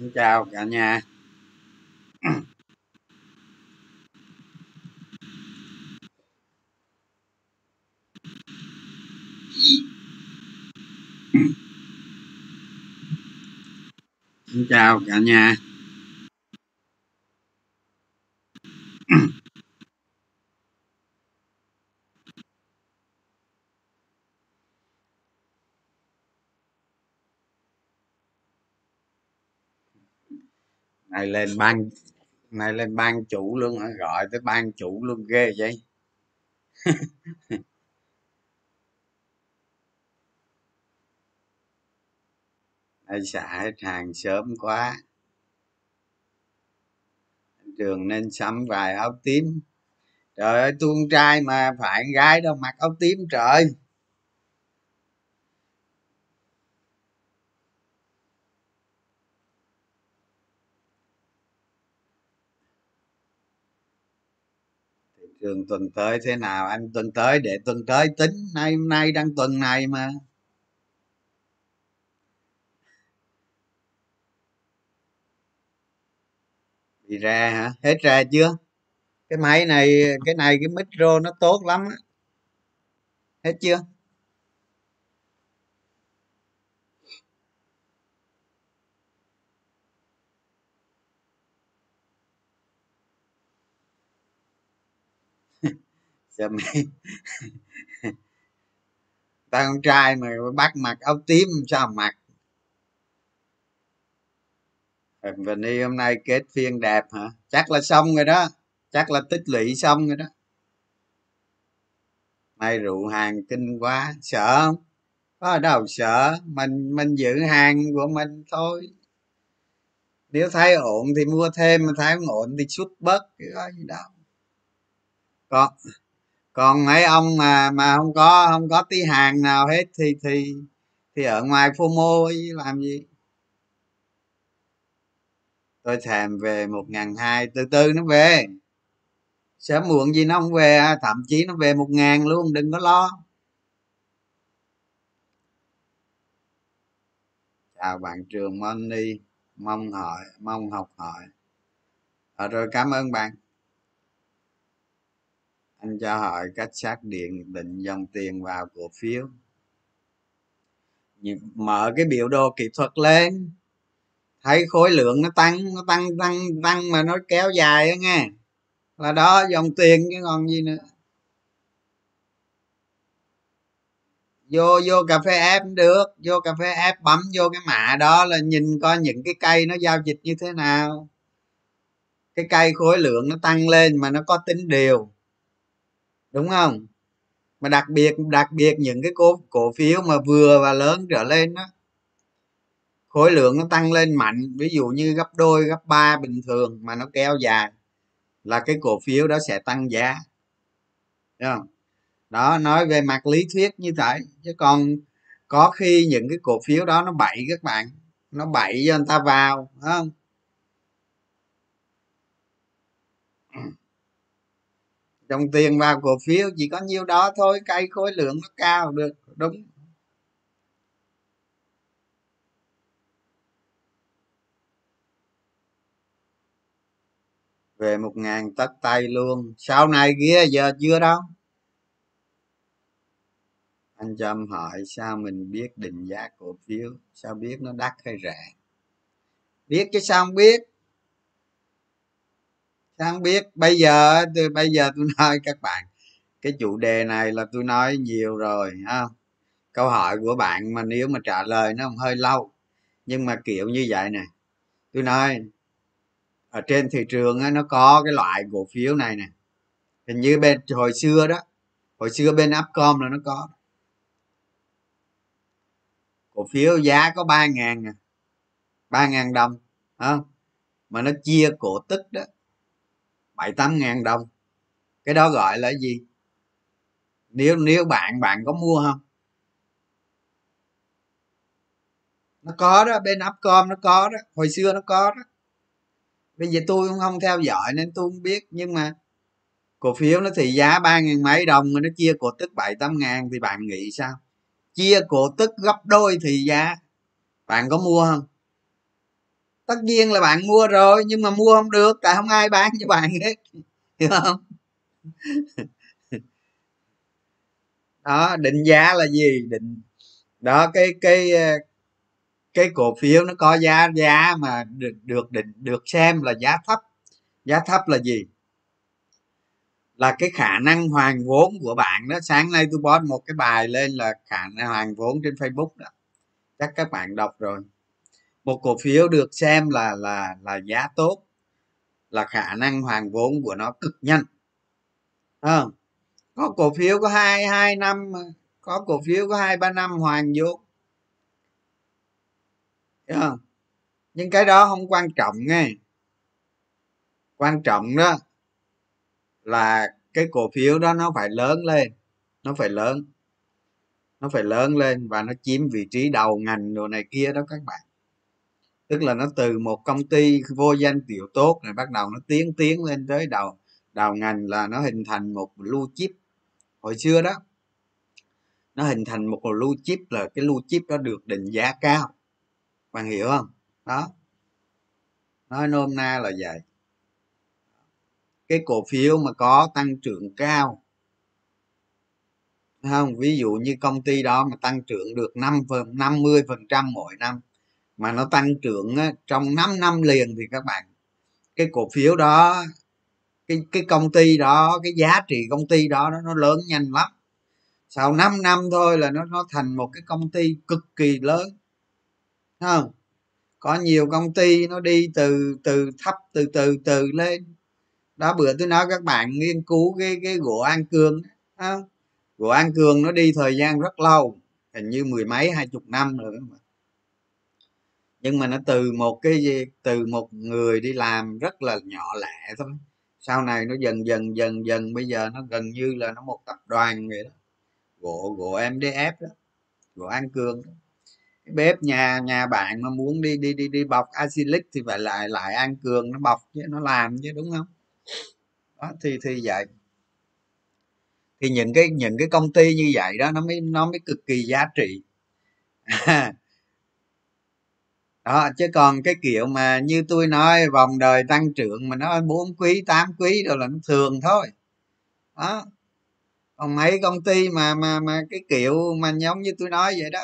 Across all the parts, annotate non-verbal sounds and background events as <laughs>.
Xin chào cả nhà. Xin chào cả nhà. Này lên ban, này lên ban chủ luôn hả gọi tới ban chủ luôn ghê vậy. <laughs> Ai xả hết hàng sớm quá. Trường nên sắm vài áo tím. Trời ơi tôi con trai mà phải con gái đâu, mặc áo tím trời. Thị trường tuần tới thế nào? Anh tuần tới, để tuần tới tính. Nay hôm nay đang tuần này mà. Bị ra hả? Hết ra chưa? Cái máy này, cái này, cái micro nó tốt lắm á. Hết chưa? Xem ta con trai mà bắt mặc áo tím sao mặc. Vini hôm nay kết phiên đẹp hả? Chắc là xong rồi đó. Chắc là tích lũy xong rồi đó. Nay rượu hàng kinh quá. Sợ không? Có đâu sợ. Mình mình giữ hàng của mình thôi. Nếu thấy ổn thì mua thêm, mà thấy không ổn thì xuất bớt, cái gì đâu. Còn còn mấy ông mà mà không có không có tí hàng nào hết thì thì thì ở ngoài fomo làm gì? Tôi thèm về một ngàn hai từ từ nó về. Sớm muộn gì nó không về à, thậm chí nó về một ngàn luôn đừng có lo. Chào bạn trường money mong hỏi mong học hỏi. À, rồi cảm ơn bạn anh cho hỏi cách xác định định dòng tiền vào cổ phiếu. Mở cái biểu đồ kỹ thuật lên. Thấy khối lượng nó tăng nó tăng tăng tăng mà nó kéo dài á nghe. Là đó, dòng tiền chứ còn gì nữa. Vô vô cà phê app được. Vô cà phê app bấm vô cái mã đó là nhìn coi những cái cây nó giao dịch như thế nào. Cái cây khối lượng nó tăng lên mà nó có tính đều đúng không? Mà đặc biệt đặc biệt những cái cổ cổ phiếu mà vừa và lớn trở lên đó, khối lượng nó tăng lên mạnh. Ví dụ như gấp đôi, gấp ba bình thường mà nó kéo dài là cái cổ phiếu đó sẽ tăng giá. Đúng không? đó, nói về mặt lý thuyết như vậy. Chứ còn có khi những cái cổ phiếu đó nó bậy các bạn, nó bậy cho người ta vào đúng không? Dòng tiền vào cổ phiếu chỉ có nhiêu đó thôi cây khối lượng nó cao được, đúng. Về một ngàn tất tay luôn. Sau này kia giờ chưa đâu. Anh trâm hỏi, sao mình biết định giá cổ phiếu? Sao biết nó đắt hay rẻ? Biết chứ sao không biết sao không biết. Bây giờ tôi, bây giờ tôi <laughs> nói các bạn. Cái chủ đề này là tôi nói nhiều rồi không câu hỏi của bạn mà nếu mà trả lời nó hơi lâu. Nhưng mà kiểu như vậy nè. Tôi nói, ở trên thị trường nó có cái loại cổ phiếu này nè. Hình như bên, hồi xưa đó, hồi xưa bên upcom là nó có. Cổ phiếu giá có ba ngàn ba ngàn đồng không mà nó chia cổ tức đó bảy tám ngàn đồng. Cái đó gọi là gì? Nếu nếu bạn bạn có mua không? Nó có đó, bên upcom nó có đó, hồi xưa nó có đó. Bây giờ tôi cũng không theo dõi nên tôi không biết, nhưng mà cổ phiếu nó thì giá ba ngàn mấy đồng mà nó chia cổ tức bảy tám ngàn thì bạn nghĩ sao? Chia cổ tức gấp đôi thì giá, bạn có mua không? Tất nhiên là bạn mua rồi, nhưng mà mua không được, tại không ai bán cho bạn hết. Hiểu không? <laughs> Đó, định giá là gì? Định, đó, cái cái ờ, cái cổ phiếu nó có giá giá mà được được định, được xem là giá thấp. Giá thấp là gì? Là cái khả năng hoàn vốn của bạn đó. Sáng nay tôi post một cái bài lên là khả năng hoàn vốn trên facebook đó. Chắc các bạn đọc rồi một cổ phiếu được xem là là là giá tốt là khả năng hoàn vốn của nó cực nhanh. À, có cổ phiếu có hai hai năm có cổ phiếu có hai ba năm hoàn vốn không? nhưng cái đó không quan trọng nghe. Quan trọng đó là cái cổ phiếu đó nó phải lớn lên nó phải lớn nó phải lớn lên và nó chiếm vị trí đầu ngành đồ này kia đó các bạn tức là nó từ một công ty vô danh tiểu tốt này bắt đầu nó tiến tiến lên tới đầu đầu ngành là nó hình thành một lưu chip. Hồi xưa đó, nó hình thành một lưu chip là cái lưu chip đó được định giá cao. Bạn hiểu không? Đó. Nói nôm na là vậy. Cái cổ phiếu mà có tăng trưởng cao không? Ví dụ như công ty đó mà tăng trưởng được năm năm mươi phần trăm mỗi năm mà nó tăng trưởng trong 5 năm liền thì các bạn cái cổ phiếu đó cái cái công ty đó cái giá trị công ty đó nó, lớn nhanh lắm. Sau 5 năm thôi là nó nó thành một cái công ty cực kỳ lớn không? Có nhiều công ty nó đi từ từ thấp từ từ từ lên. Đó bữa tôi nói các bạn nghiên cứu cái cái gỗ an cương không? Gỗ an cương nó đi thời gian rất lâu hình như mười mấy hai chục năm rồi mà nhưng mà nó từ một cái gì, từ một người đi làm rất là nhỏ lẻ thôi. Sau này nó dần dần dần dần, bây giờ nó gần như là nó một tập đoàn vậy đó. Gỗ gỗ mdf đó, gỗ an cương đó. cái bếp nhà nhà bạn mà muốn đi đi đi đi bọc acrylic thì phải lại lại an cường nó bọc chứ, nó làm chứ, đúng không? Đó, thì thì vậy. Thì những cái những cái công ty như vậy đó, nó mới nó mới cực kỳ giá trị. <laughs> đó chứ còn cái kiểu mà như tôi nói vòng đời tăng trưởng mà nó bốn quý tám quý rồi là nó thường thôi. Đó. Còn mấy công ty mà mà mà cái kiểu mà giống như tôi nói vậy đó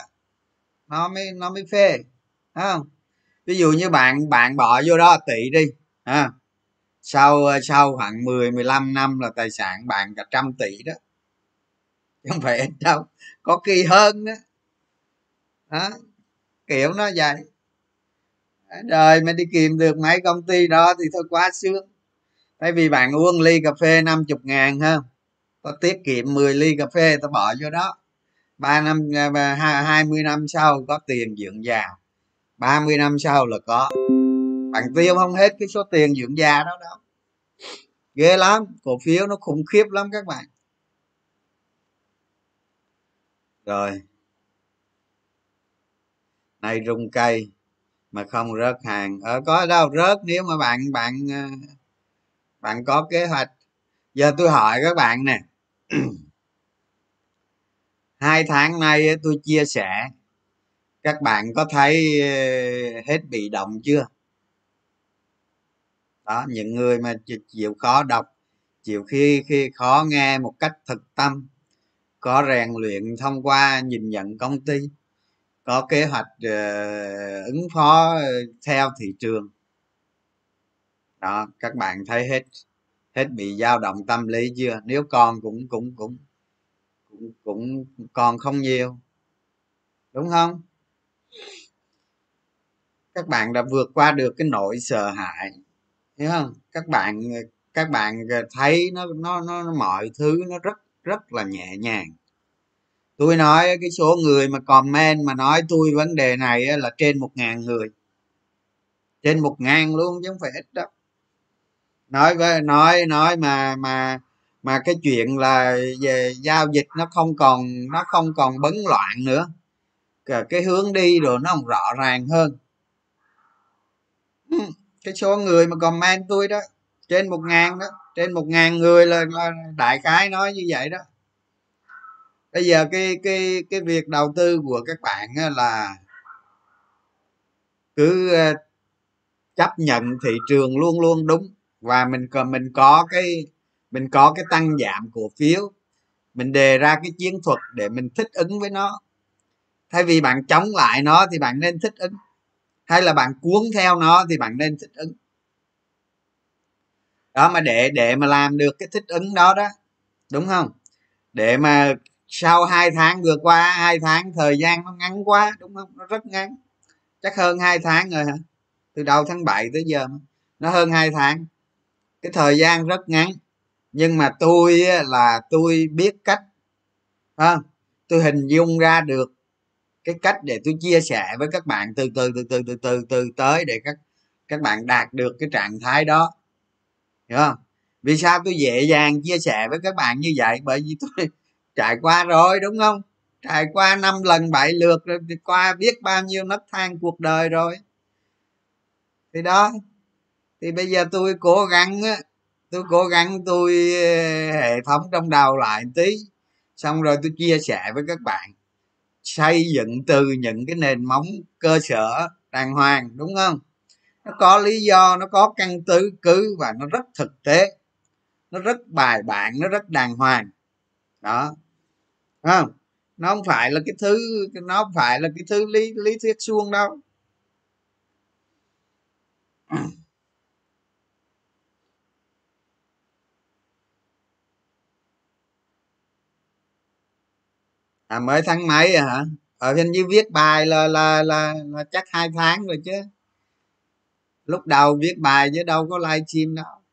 nó mới nó mới phê không? Ví dụ như bạn bạn bỏ vô đó tỷ đi à, sau sau khoảng 10 15 năm là tài sản bạn cả trăm tỷ đó. Không phải ít <laughs> đâu có kỳ hơn đó, đó. kiểu nó vậy đời mà đi kiếm được mấy công ty đó thì thôi quá sướng. Tại vì bạn uống ly cà phê năm chục ngàn ha. Tao tiết kiệm 10 ly cà phê tao bỏ vô đó. Ba năm à, hai mươi năm sau có tiền dưỡng già. Ba mươi năm sau là có. Bạn tiêu không hết cái số tiền dưỡng già đó đâu. Ghê lắm cổ phiếu nó khủng khiếp lắm các bạn. Rồi. Này rung cây mà không rớt hàng. Ở có đâu, rớt nếu mà bạn bạn ờ, bạn có kế hoạch. Giờ tôi hỏi các bạn nè. <clears throat> Hai tháng nay tôi chia sẻ. Các bạn có thấy ờ, hết bị động chưa? Đó, những người mà chịu khó đọc, chịu khi khi khó nghe một cách thực tâm, có rèn luyện thông qua nhìn nhận công ty có kế hoạch uh, ứng phó ờ, theo thị trường. Đó các bạn thấy hết hết bị dao động tâm lý chưa? Nếu còn cũng cũng cũng cũng, cũng còn không nhiều đúng không? Các bạn đã vượt qua được cái nỗi sợ hãi hiểu không? Các bạn các bạn ờ, thấy nó nó nó mọi thứ nó rất rất là nhẹ nhàng tôi nói cái số người mà comment mà nói tôi vấn đề này là trên một ngàn người. Trên một ngàn luôn chứ không phải ít đâu. Nói với nói nói mà mà mà cái chuyện là về giao dịch nó không còn nó không còn bấn loạn nữa. Cái hướng đi rồi nó không rõ ràng hơn. Cái số người mà comment tôi đó trên một ngàn đó trên một ngàn người là, là đại khái nói như vậy đó bây giờ cái cái cái việc đầu tư của các bạn là cứ ờ, chấp nhận thị trường luôn luôn đúng. Và mình còn mình có cái, mình có cái tăng giảm cổ phiếu. Mình đề ra cái chiến thuật để mình thích ứng với nó. Thay vì bạn chống lại nó thì bạn nên thích ứng. Hay là bạn cuốn theo nó thì bạn nên thích ứng. Đó, mà để để mà làm được cái thích ứng đó đó, đúng không? Để mà sau hai tháng vừa qua hai tháng thời gian nó ngắn quá đúng không? Nó rất ngắn. Chắc hơn hai tháng rồi hả? Từ đầu tháng 7 tới giờ nó hơn hai tháng. Cái thời gian rất ngắn. Nhưng mà tôi là tôi biết cách à, tôi hình dung ra được cái cách để tôi chia sẻ với các bạn từ từ từ từ từ từ từ tới để các các bạn đạt được cái trạng thái đó. Hiểu không? Vì sao tôi dễ dàng chia sẻ với các bạn như vậy? Bởi vì tôi trải qua rồi, đúng không? Trải qua năm lần bảy lượt rồi, thì qua biết bao nhiêu nấc thang cuộc đời rồi. Thì đó, thì bây giờ tôi cố gắng á, tôi cố gắng tôi ờ, hệ thống trong đầu lại một tí. Xong rồi tôi chia sẻ với các bạn, xây dựng từ những cái nền móng cơ sở đàng hoàng, đúng không? Nó có lý do, nó có căn cứ cứ và nó rất thực tế. Nó rất bài bản, nó rất đàng hoàng. Đó không nó không phải là cái thứ nó không phải là cái thứ lý lý thuyết suông đâu. À mới tháng mấy à hả? Ở hình như viết bài là là là, là chắc hai tháng rồi chứ. Lúc đầu viết bài chứ đâu có livestream đâu.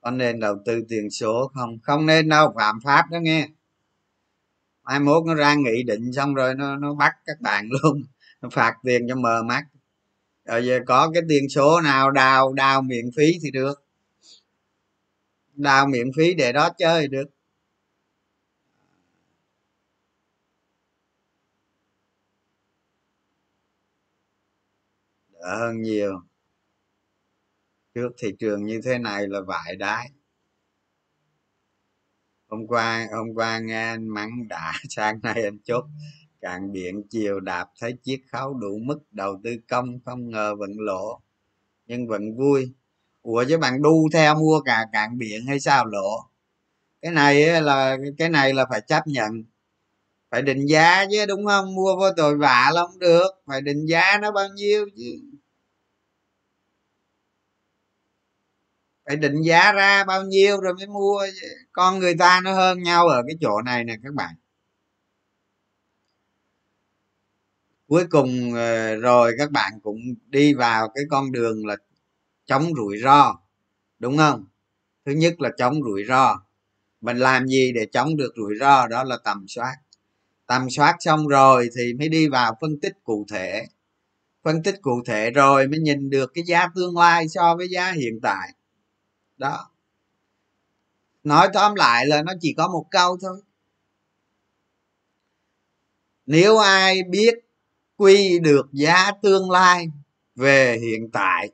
Có nên đầu tư tiền số không? Không nên đâu, phạm pháp đó nghe. Mai mốt nó ra nghị định xong rồi nó nó bắt các bạn <laughs> luôn, nó phạt tiền cho mờ mắt. Rồi giờ có cái tiền số nào đào đào miễn phí thì được. Đào miễn phí để đó chơi được. Đỡ hơn nhiều trước thị trường như thế này là vải đái. Hôm qua hôm qua nghe anh mắng đã <laughs> sang nay anh chốt. Cạn biển chiều đạp thấy chiếc khấu đủ mức đầu tư công, không ngờ vẫn lộ nhưng vẫn vui. Ủa chứ bạn đu theo mua cả cạn biển hay sao lộ cái này là, cái này là phải chấp nhận. Phải định giá chứ, đúng không? Mua vô tội vạ là không được. Phải định giá nó bao nhiêu chứ? Phải định giá ra bao nhiêu rồi mới mua. Con người ta nó hơn nhau ở cái chỗ này nè các bạn. Cuối cùng ờ, rồi các bạn cũng đi vào cái con đường là chống rủi ro, đúng không? Thứ nhất là chống rủi ro. Mình làm gì để chống được rủi ro? Đó là tầm soát. Tầm soát xong rồi thì mới đi vào phân tích cụ thể. Phân tích cụ thể rồi mới nhìn được cái giá tương lai so với giá hiện tại đó. Nói tóm lại là nó chỉ có một câu thôi. Nếu ai biết quy được giá tương lai về hiện tại,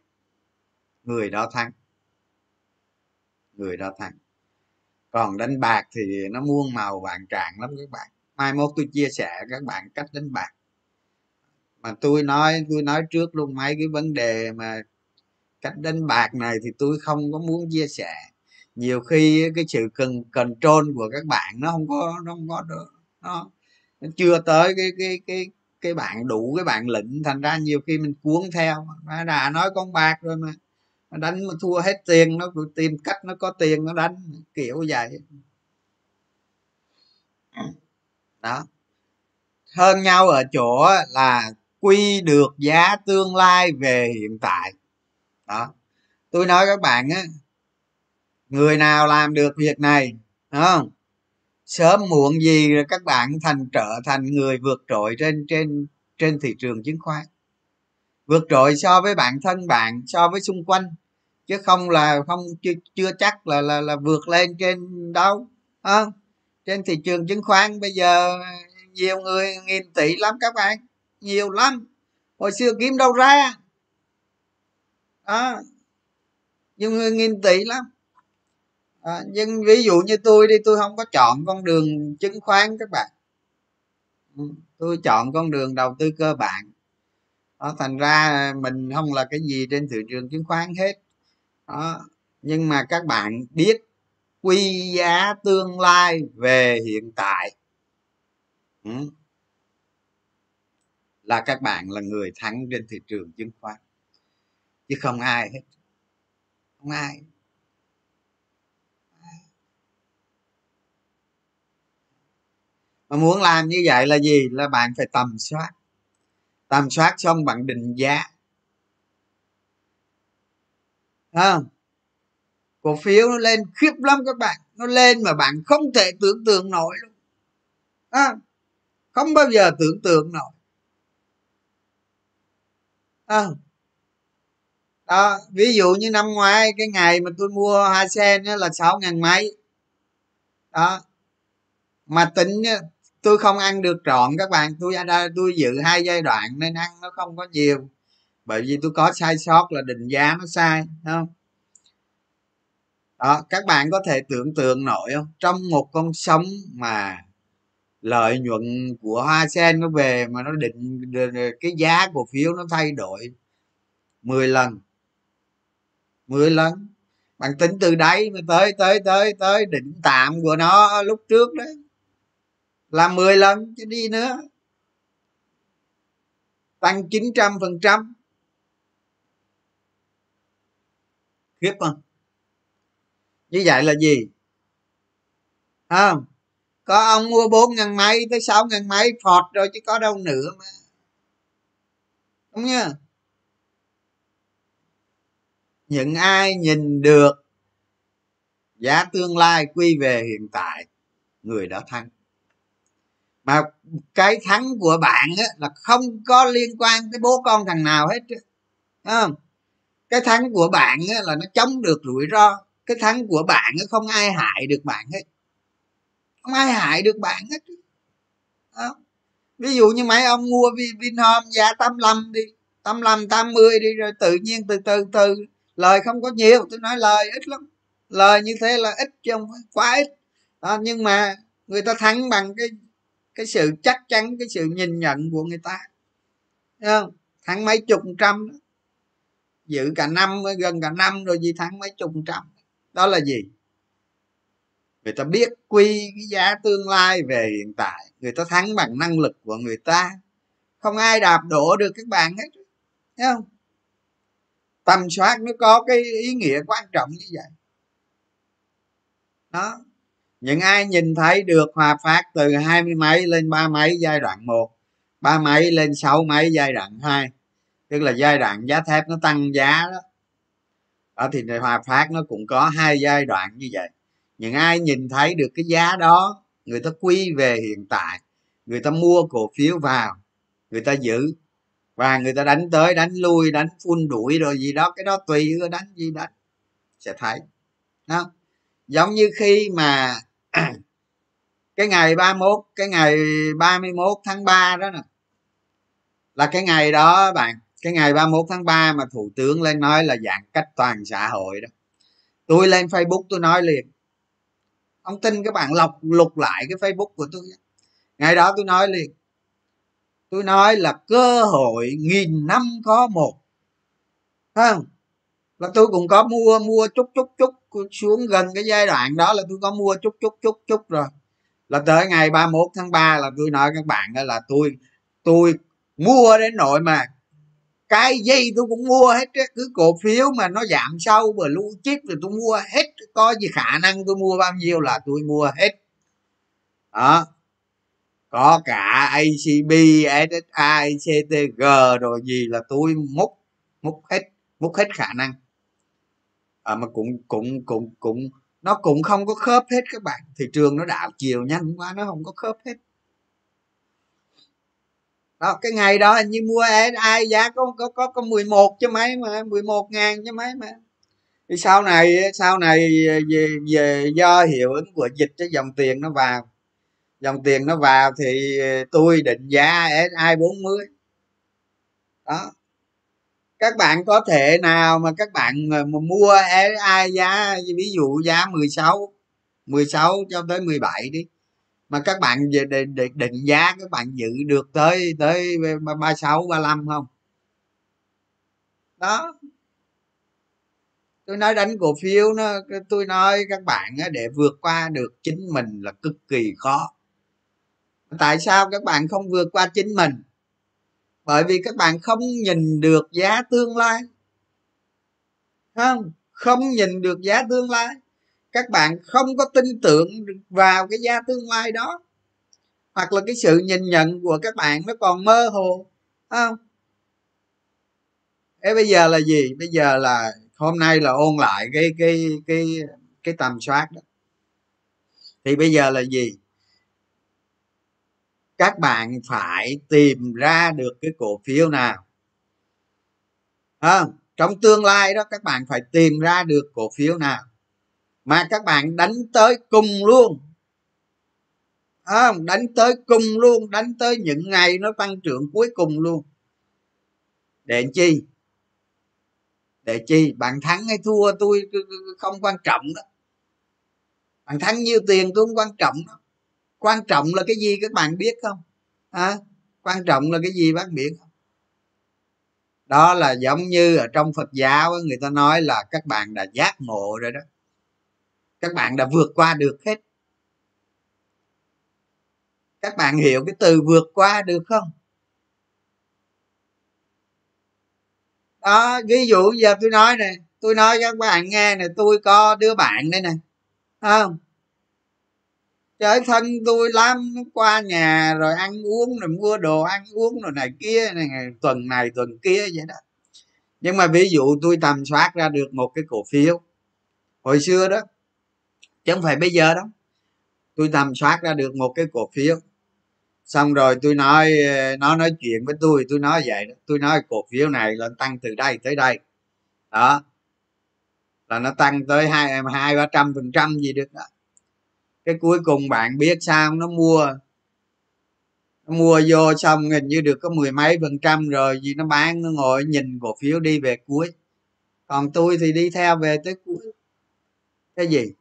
người đó thắng. Người đó thắng. Còn đánh bạc thì nó muôn màu vàng trạng lắm các bạn. Mai mốt tôi chia sẻ các bạn cách đánh bạc. Mà tôi nói tôi nói trước luôn mấy cái vấn đề mà cách đánh bạc này thì tôi không có muốn chia sẻ. Nhiều khi cái sự cần control của các bạn nó không có nó không có được nó, nó chưa tới cái cái cái cái bạn đủ cái bạn lĩnh. Thành ra nhiều khi mình cuốn theo. Đà đã nói con bạc rồi mà đánh mà thua hết tiền nó tìm cách nó có tiền nó đánh kiểu vậy. Đó. Hơn nhau ở chỗ là quy được giá tương lai về hiện tại đó. Tôi nói các bạn á người nào làm được việc này không? Sớm muộn gì rồi các bạn thành trở thành người vượt trội trên trên trên thị trường chứng khoán. Vượt trội so với bản thân bạn so với xung quanh chứ không là không chưa, chưa chắc là là là vượt lên trên đâu à, trên thị trường chứng khoán bây giờ nhiều người nghìn tỷ lắm các bạn nhiều lắm. Hồi xưa kiếm đâu ra? Đó nhiều người nghìn tỷ lắm. À, nhưng ví dụ như tôi đi tôi không có chọn con đường chứng khoán các bạn. Ừ, tôi chọn con đường đầu tư cơ bản. Đó thành ra mình không là cái gì trên thị trường chứng khoán hết. Đó nhưng mà các bạn biết quy giá tương lai về hiện tại. Ừ. là các bạn là người thắng trên thị trường chứng khoán chứ không ai hết. Không ai. Mà muốn làm như vậy là gì? Là bạn phải tầm soát. Tầm soát xong bạn định giá. À, cổ phiếu nó lên khiếp lắm các bạn. Nó lên mà bạn không thể tưởng tượng nổi luôn. À, không? Bao giờ tưởng tượng nổi. À, đó, ví dụ như năm ngoái, cái ngày mà tôi mua hai sen là sáu ngàn mấy. Đó. Mà tính tôi không ăn được trọn các bạn. Tôi tôi dự hai giai đoạn nên ăn nó không có nhiều. Bởi vì tôi có sai sót là định giá nó sai không? Đó, các bạn có thể tưởng tượng nổi không? Trong một con sóng mà lợi nhuận của hoa sen nó về mà nó định cái giá cổ phiếu nó thay đổi 10 lần 10 lần bạn tính từ đấy mà tới tới tới tới đỉnh tạm của nó lúc trước đấy. Là 10 lần chứ đi nữa. Tăng 900 phần trăm. Khiếp không? Như vậy là gì? Không? Có ông mua bốn ngàn máy tới sáu ngàn máy phọt rồi chứ có đâu nữa mà. Đúng chưa? Những ai nhìn được giá tương lai quy về hiện tại người đã thắng. Mà cái thắng của bạn á, là không có liên quan tới bố con thằng nào hết không? Cái thắng của bạn á, là nó chống được rủi ro. Cái thắng của bạn á, không ai hại được bạn hết. Không ai hại được bạn hết. Đó. ví dụ như mấy ông mua vinhome giá 85 đi 85 80 đi rồi tự nhiên từ từ từ lời không có nhiều tôi nói lời ít lắm. Lời như thế là ít chứ không phải quá ít. Đó, nhưng mà người ta thắng bằng cái cái sự chắc chắn cái sự nhìn nhận của người ta. Thấy không? Thắng mấy chục trăm đó. giữ cả năm gần cả năm rồi gì thắng mấy chục trăm. Đó là gì? Người ta biết quy cái giá tương lai về hiện tại. Người ta thắng bằng năng lực của người ta. Không ai đạp đổ được các bạn hết. Thấy không? Tầm soát nó có cái ý nghĩa quan trọng như vậy. Đó. Những ai nhìn thấy được hòa phát từ hai mươi mấy lên ba mấy giai đoạn một, ba mấy lên sáu mấy giai đoạn hai, tức là giai đoạn giá thép nó tăng giá đó. Ở thì hòa phát nó cũng có hai giai đoạn như vậy. Những ai nhìn thấy được cái giá đó, người ta quy về hiện tại, người ta mua cổ phiếu vào, người ta giữ và người ta đánh tới, đánh lui, đánh phun đuổi rồi gì đó, cái đó tùy người đánh gì đánh, sẽ thấy. Đó. Giống như khi mà <clears throat> cái ngày 31 cái ngày 31 tháng 3 đó nè. Là cái ngày đó bạn, cái ngày 31 tháng 3 mà thủ tướng lên nói là giãn cách toàn xã hội đó. Tôi lên facebook, tôi nói liền. Ông tin các bạn lọc, lục lại cái facebook của tôi. Ngày đó tôi nói liền tôi nói là cơ hội nghìn năm có một. Không? Là tôi cũng có mua mua chút chút chút xuống gần cái giai đoạn đó là tôi có mua chút chút chút chút rồi. Là tới ngày 31 tháng 3 là tôi nói các bạn là tôi tôi mua đến nội mà cái gì tôi cũng mua hết cứ cổ phiếu mà nó giảm sâu và lũ chip thì tôi mua hết, có gì khả năng tôi mua bao nhiêu là tôi mua hết. Đó có cả acb ssa CTG rồi gì là tôi múc múc hết múc hết khả năng. À, mà cũng cũng cũng cũng nó cũng không có khớp hết các bạn. Thị trường nó đảo chiều nhanh quá nó không có khớp hết. Đó cái ngày đó hình như mua ai giá có có có có 11 chứ mấy mà 11 ngàn chứ mấy mà. Thì sau này sau này về, về do hiệu ứng của dịch cái dòng tiền nó vào dòng tiền nó vào thì ờ, tôi định giá SI 40 đó. Các bạn có thể nào mà các bạn ờ, mà mua SI giá ví dụ giá 16 16 cho tới 17 đi mà các bạn định, định giá các bạn dự được tới tới 36 35 không? Đó. Tôi nói đánh cổ phiếu nó tôi nói các bạn để vượt qua được chính mình là cực kỳ khó tại sao các bạn không vượt qua chính mình? Bởi vì các bạn không nhìn được giá tương lai. Không? Không nhìn được giá tương lai. Các bạn không có tin tưởng vào cái giá tương lai đó. Hoặc là cái sự nhìn nhận của các bạn nó còn mơ hồ. Không? Thế bây giờ là gì? Bây giờ là hôm nay là ôn lại cái cái cái cái tầm soát đó. Thì bây giờ là gì? Các bạn phải tìm ra được cái cổ phiếu nào. À, trong tương lai đó các bạn phải tìm ra được cổ phiếu nào mà các bạn đánh tới cùng luôn. À, đánh tới cùng luôn đánh tới những ngày nó tăng trưởng cuối cùng luôn. Để chi? Để chi? Bạn thắng hay thua tôi không quan trọng đó. Bạn thắng nhiêu tiền tôi không quan trọng đó quan trọng là cái gì các bạn biết không? À, quan trọng là cái gì bác biết không? Đó là giống như ở trong phật giáo người ta nói là các bạn đã giác ngộ rồi đó. Các bạn đã vượt qua được hết. Các bạn hiểu cái từ vượt qua được không? Đó ví dụ giờ tôi nói nè tôi nói các bạn nghe nè tôi có đứa bạn đây nè. Không? Trời thân tôi lắm qua nhà rồi ăn uống rồi mua đồ ăn uống rồi này kia, này tuần này, tuần kia vậy đó. Nhưng mà ví dụ tôi tầm soát ra được một cái cổ phiếu, hồi xưa đó, chứ không phải bây giờ đâu. Tôi tầm soát ra được một cái cổ phiếu, xong rồi tôi nói, nó nói chuyện với tôi tôi nói vậy đó. Tôi nói cổ phiếu này là tăng từ đây tới đây. Đó, là nó tăng tới hai hai, ba trăm phần trăm gì được đó cái cuối cùng bạn biết sao nó mua nó mua vô xong hình như được có mười mấy phần trăm rồi gì nó bán, nó ngồi nhìn cổ phiếu đi về cuối. Còn tôi thì đi theo về tới cuối. Cái gì?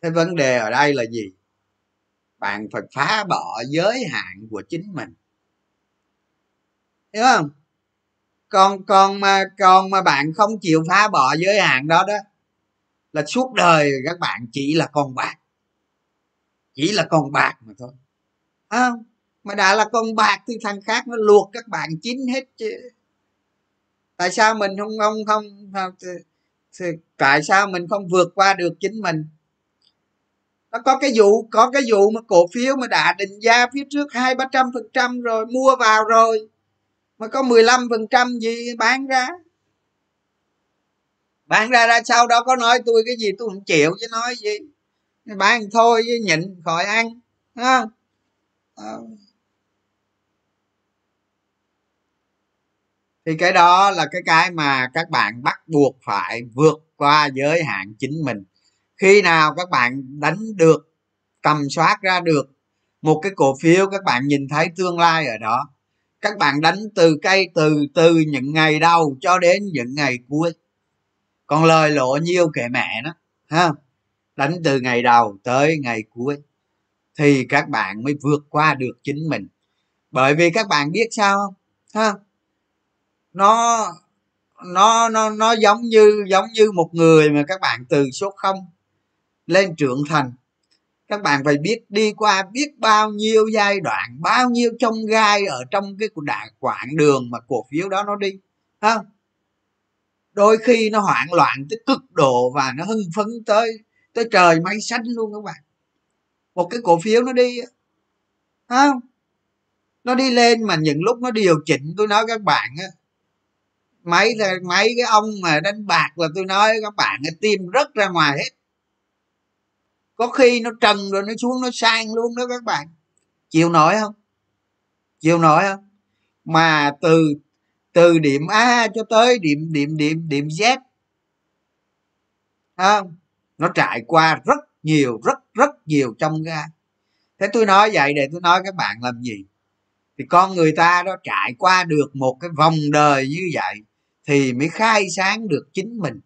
Cái vấn đề ở đây là gì? Bạn phải phá bỏ giới hạn của chính mình. Hiểu không? Còn còn mà còn mà bạn không chịu phá bỏ giới hạn đó đó là suốt đời các bạn chỉ là con bạc. Chỉ là con bạc mà thôi. À, mà đã là con bạc thì thằng khác nó luộc các bạn chín hết chứ. Tại sao mình không không không, không thì, thì, tại sao mình không vượt qua được chính mình? Nó có cái vụ có cái vụ mà cổ phiếu mà đã định giá phía trước hai ba trăm phần trăm rồi mua vào rồi mà có 15 phần trăm gì bán ra? Bán ra ra sau đó có nói tôi cái gì tôi không chịu chứ nói gì. Bán thôi chứ nhịn khỏi ăn ha à. Ờ. thì cái đó là cái cái mà các bạn bắt buộc phải vượt qua giới hạn chính mình. Khi nào các bạn đánh được, tầm soát ra được một cái cổ phiếu các bạn nhìn thấy tương lai ở đó, các bạn đánh từ cây từ từ những ngày đầu cho đến những ngày cuối còn lời lộ nhiêu kệ mẹ nó, ha? Đánh từ ngày đầu tới ngày cuối. Thì các bạn mới vượt qua được chính mình. Bởi vì các bạn biết sao không? Ha? Nó nó nó nó giống như giống như một người mà các bạn từ số không lên trưởng thành. Các bạn phải biết đi qua biết bao nhiêu giai đoạn, bao nhiêu trong gai ở trong cái đoạn quãng đường mà cổ phiếu đó nó đi không đôi khi nó hoảng loạn tới cực độ và nó hưng phấn tới tới trời mây xanh luôn các bạn. Một cái cổ phiếu nó đi không? Nó đi lên mà những lúc nó điều chỉnh, tôi nói các bạn á, mấy mấy cái ông mà đánh bạc là tôi nói các bạn tim rất ra ngoài hết. Có khi nó trần rồi nó xuống nó sang luôn đó các bạn. Chịu nổi không? Chịu nổi không? Mà từ từ điểm a cho tới điểm điểm điểm điểm z. À, nó trải qua rất nhiều rất rất nhiều trong ga thế tôi nói vậy để tôi nói các bạn làm gì? Thì con người ta đó trải qua được một cái vòng đời như vậy thì mới khai sáng được chính mình.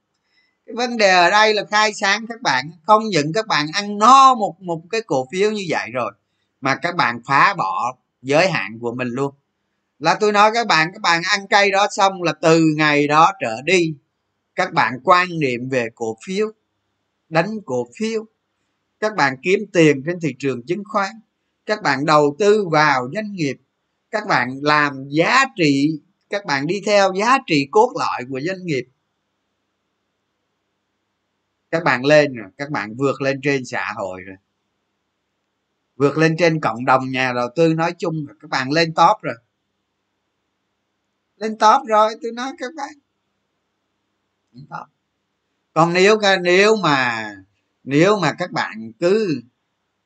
Cái vấn đề ở đây là khai sáng các bạn không những các bạn ăn no một một cái cổ phiếu như vậy rồi mà các bạn phá bỏ giới hạn của mình luôn là tôi nói các bạn các bạn ăn cây đó xong là từ ngày đó trở đi, các bạn quan niệm về cổ phiếu, đánh cổ phiếu. Các bạn kiếm tiền trên thị trường chứng khoán. Các bạn đầu tư vào doanh nghiệp. Các bạn làm giá trị, các bạn đi theo giá trị cốt lõi của doanh nghiệp. Các bạn lên rồi, các bạn vượt lên trên xã hội rồi. Vượt lên trên cộng đồng nhà đầu tư nói chung rồi, các bạn lên top rồi lên top rồi tôi nói các bạn. Lên top. Còn nếu nếu mà nếu mà các bạn cứ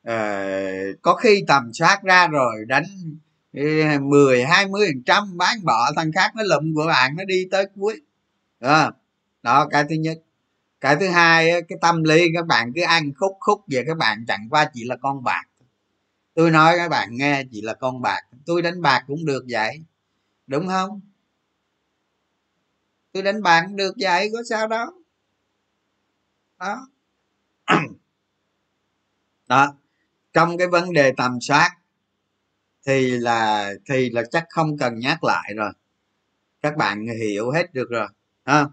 uh, có khi tầm soát ra rồi đánh ờ, mười hai mươi phần trăm bán bỏ thằng khác nó lụm của bạn nó đi tới cuối. Đó. đó cái thứ nhất. Cái thứ hai cái tâm lý các bạn cứ ăn khúc khúc về các bạn chẳng qua chỉ là con bạc. Tôi nói các bạn nghe chỉ là con bạc. Tôi đánh bạc cũng được vậy. Đúng không? Tôi đánh bạc được vậy, có sao đâu. Đó. <clears throat> Đó. Trong cái vấn đề tầm soát thì là thì là chắc không cần nhắc lại rồi. Các bạn hiểu hết được rồi, ha.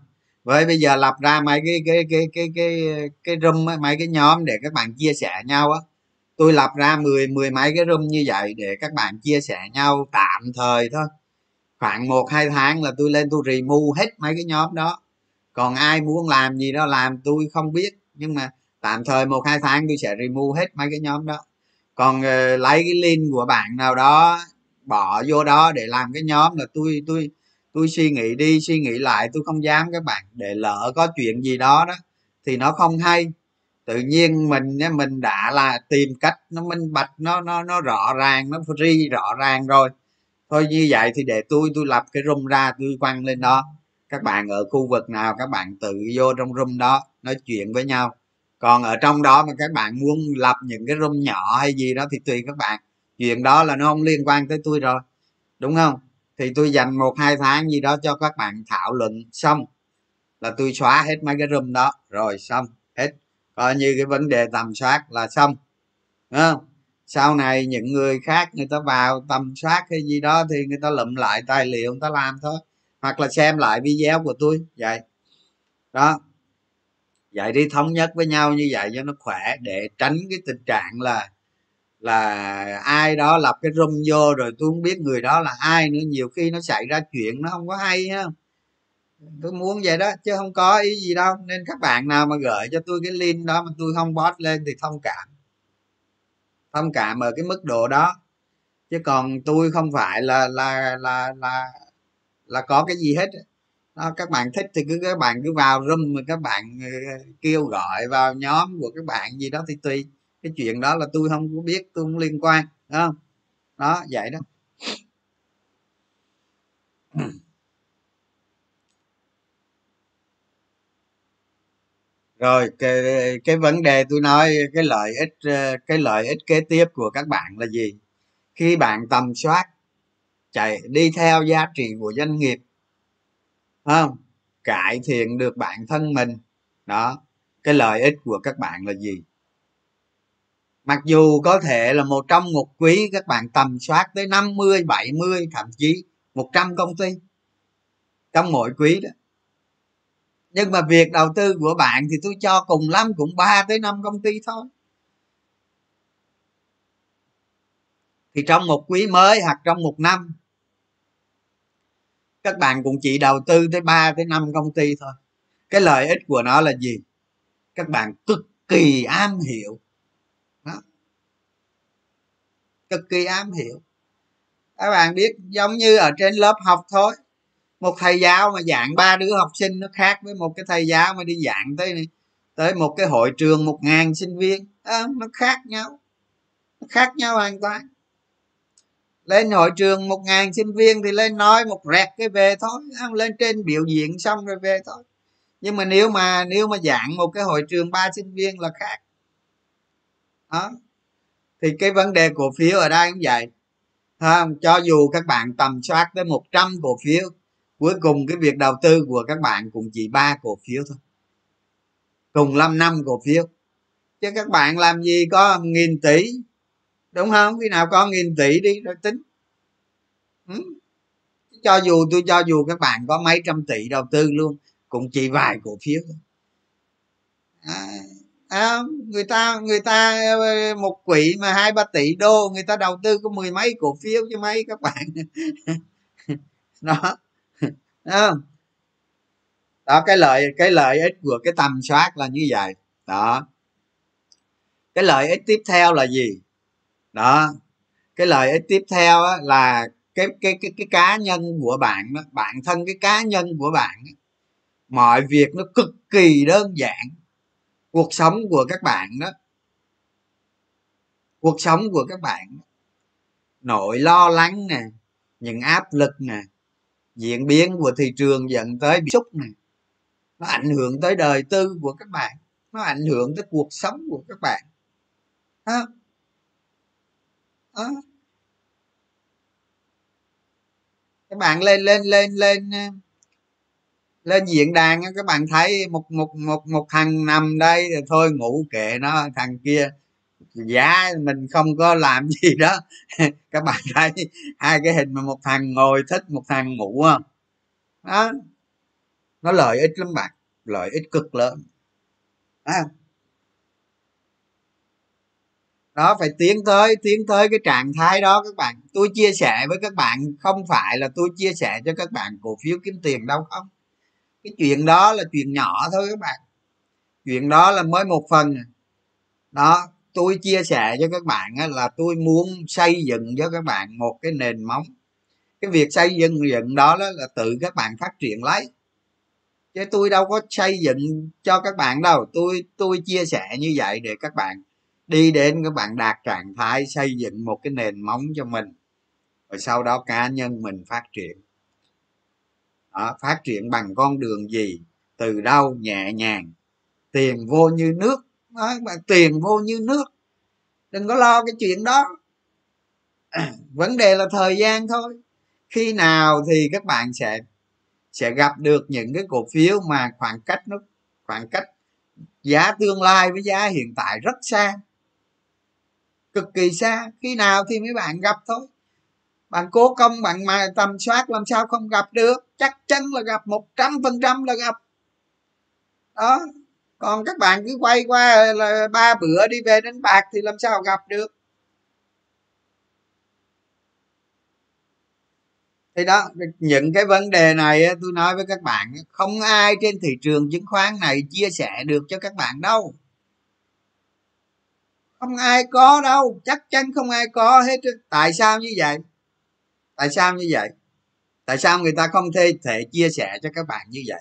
Với bây giờ lập ra mấy cái cái cái cái cái cái room mấy cái nhóm để các bạn chia sẻ nhau á. Tôi lập ra mười mười mấy cái room như vậy để các bạn chia sẻ nhau tạm thời thôi khoảng một hai tháng là tôi lên tôi remove hết mấy cái nhóm đó. Còn ai muốn làm gì đó làm tôi không biết. Nhưng mà tạm thời một hai tháng tôi sẽ remove hết mấy cái nhóm đó. Còn uh, lấy cái link của bạn nào đó bỏ vô đó để làm cái nhóm là tôi tôi tôi suy nghĩ đi suy nghĩ lại tôi không dám các bạn để lỡ có chuyện gì đó đó thì nó không hay. Tự nhiên mình mình đã là tìm cách nó minh bạch nó nó nó rõ ràng nó free rõ ràng rồi thôi như vậy thì để tôi tôi lập cái room ra, tôi quăng lên đó. Các bạn ở khu vực nào, các bạn tự vô trong room đó, nói chuyện với nhau. Còn ở trong đó mà các bạn muốn lập những cái room nhỏ hay gì đó thì tùy các bạn. Chuyện đó là nó không liên quan tới tôi rồi, đúng không? Thì tôi dành một, hai tháng gì đó cho các bạn thảo luận xong là tôi xóa hết mấy cái room đó. Rồi xong, hết. Coi như cái vấn đề tầm soát là xong, đúng không? Sau này những người khác người ta vào tầm soát hay gì đó thì người ta lụm lại tài liệu người ta làm thôi. Hoặc là xem lại video của tôi, vậy. Đó. Vậy đi thống nhất với nhau như vậy cho nó khỏe để tránh cái tình trạng là là ai đó lập cái rung vô rồi tôi không biết người đó là ai nữa. Nhiều khi nó xảy ra chuyện nó không có hay ha tôi muốn vậy đó, chứ không có ý gì đâu. Nên các bạn nào mà gửi cho tôi cái link đó mà tôi không post lên thì thông cảm thông cảm ở cái mức độ đó. Chứ còn tôi không phải là là là là là có cái gì hết. Đó, các bạn thích thì cứ các bạn cứ vào room mà các bạn ờ, kêu gọi vào nhóm của các bạn gì đó thì tùy. Cái chuyện đó là tôi không có biết tôi không liên quan đó đó vậy đó. Rồi cái, cái vấn đề tôi nói cái lợi ích cái lợi ích kế tiếp của các bạn là gì? Khi bạn tầm soát chạy đi theo giá trị của doanh nghiệp không? Cải thiện được bản thân mình. Đó cái lợi ích của các bạn là gì? Mặc dù có thể là một trong một quý các bạn tầm soát tới 50 70 thậm chí 100 công ty trong mỗi quý đó nhưng mà việc đầu tư của bạn thì tôi cho cùng lắm cũng 3 tới 5 công ty thôi. Thì trong một quý mới hoặc trong một năm, các bạn cũng chỉ đầu tư tới 3 tới 5 công ty thôi. Cái lợi ích của nó là gì? Các bạn cực kỳ am hiểu. Đó. cực kỳ am hiểu. Các bạn biết giống như ở trên lớp học thôi một thầy giáo mà dạng ba đứa học sinh nó khác với một cái thầy giáo mà đi dạng tới tới một cái hội trường một ngàn sinh viên. À, nó khác nhau. Nó khác nhau hoàn toàn. Lên hội trường một ngàn sinh viên thì lên nói một rẹt cái về thôi lên trên biểu diễn xong rồi về thôi. Nhưng mà nếu mà nếu mà dạng một cái hội trường ba sinh viên là khác. Đó. Thì cái vấn đề cổ phiếu ở đây cũng vậy. Không? Cho dù các bạn tầm soát tới 100 cổ phiếu cuối cùng cái việc đầu tư của các bạn cũng chỉ ba cổ phiếu thôi. Cùng 5 năm cổ phiếu. Chứ các bạn làm gì có nghìn tỷ đúng không? Khi nào có nghìn tỷ đi rồi tính. Ừ. cho dù tôi cho dù các bạn có mấy trăm tỷ đầu tư luôn cũng chỉ vài cổ phiếu thôi. À, à, người ta người ta ờ, một quỹ mà hai ba tỷ đô người ta đầu tư có mười mấy cổ phiếu chứ mấy các bạn. <laughs> Đó đó đó cái lợi cái lợi ích của cái tầm soát là như vậy. Đó. Cái lợi ích tiếp theo là gì? Đó. Cái lợi ích tiếp theo á, là cái cái cái cái cá nhân của bạn đó bản thân cái cá nhân của bạn đó, mọi việc nó cực kỳ đơn giản. Cuộc sống của các bạn đó cuộc sống của các bạn nỗi lo lắng nè những áp lực nè diễn biến của thị trường dẫn tới bị xúc này nó ảnh hưởng tới đời tư của các bạn nó ảnh hưởng tới cuộc sống của các bạn đó. Đó. các bạn lên lên lên lên ờ, lên diễn đàn các bạn thấy một một một một thằng nằm đây rồi thôi ngủ kệ nó, thằng kia giá mình không có làm <laughs> gì đó. Các bạn thấy hai cái hình mà một thằng ngồi thích, một thằng ngủ, không? Đó. Nó lợi ích lắm bạn. Lợi ích cực lớn. À. đó, phải tiến tới tiến tới cái trạng thái đó các bạn. Tôi chia sẻ với các bạn, không phải là tôi chia sẻ cho các bạn cổ phiếu kiếm tiền đâu, không. Cái chuyện đó là chuyện nhỏ thôi các bạn. Chuyện đó là mới một phần. Đó tôi chia sẻ cho các bạn là tôi muốn xây dựng cho các bạn một cái nền móng. Cái việc xây dựng dựng đó, đó là tự các bạn phát triển lấy. Chứ tôi đâu có xây dựng cho các bạn đâu. Tôi tôi chia sẻ như vậy để các bạn đi đến các bạn đạt trạng thái xây dựng một cái nền móng cho mình. Rồi sau đó cá nhân mình phát triển. Đó, phát triển bằng con đường gì? Từ đâu? Nhẹ nhàng. Tiền vô như nước đó, tiền vô như nước. Đừng có lo cái chuyện đó. <clears throat> Vấn đề là thời gian thôi. Khi nào thì các bạn sẽ sẽ gặp được những cái cổ phiếu mà khoảng cách nó khoảng cách giá tương lai với giá hiện tại rất xa cực kỳ xa. Khi nào thì mấy bạn gặp thôi. Bạn cố công bạn mà tầm soát làm sao không gặp được. Chắc chắn là gặp một trăm phần trăm là gặp. Đó còn các bạn cứ quay qua, là ba bữa đi về đánh bạc thì làm sao gặp được? Thì đó, những cái vấn đề này tôi nói với các bạn không ai trên thị trường chứng khoán này chia sẻ được cho các bạn đâu. Không ai có đâu, chắc chắn không ai có hết tại sao như vậy? Tại sao như vậy? Tại sao người ta không thể thể chia sẻ cho các bạn như vậy?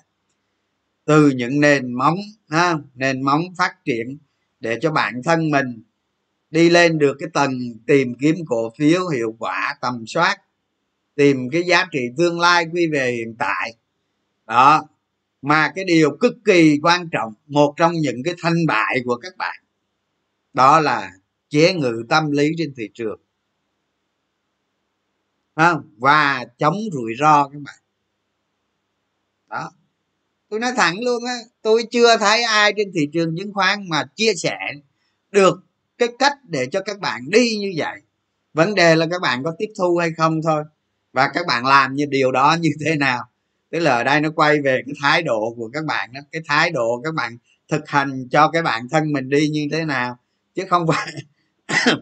Từ những nền móng ha, nền móng phát triển để cho bản thân mình đi lên được cái tầng tìm kiếm cổ phiếu hiệu quả tầm soát tìm cái giá trị tương lai quy về hiện tại. Đó mà cái điều cực kỳ quan trọng một trong những cái thanh bại của các bạn đó là chế ngự tâm lý trên thị trường. Không? và chống rủi ro các bạn. Đó tôi nói thẳng luôn á, tôi chưa thấy ai trên thị trường chứng khoán mà chia sẻ được cái cách để cho các bạn đi như vậy. Vấn đề là các bạn có tiếp thu hay không thôi, và các bạn làm như điều đó như thế nào. Tức là ở đây nó quay về cái thái độ của các bạn đó, cái thái độ các bạn thực hành cho cái bản thân mình đi như thế nào. Chứ không phải <coughs>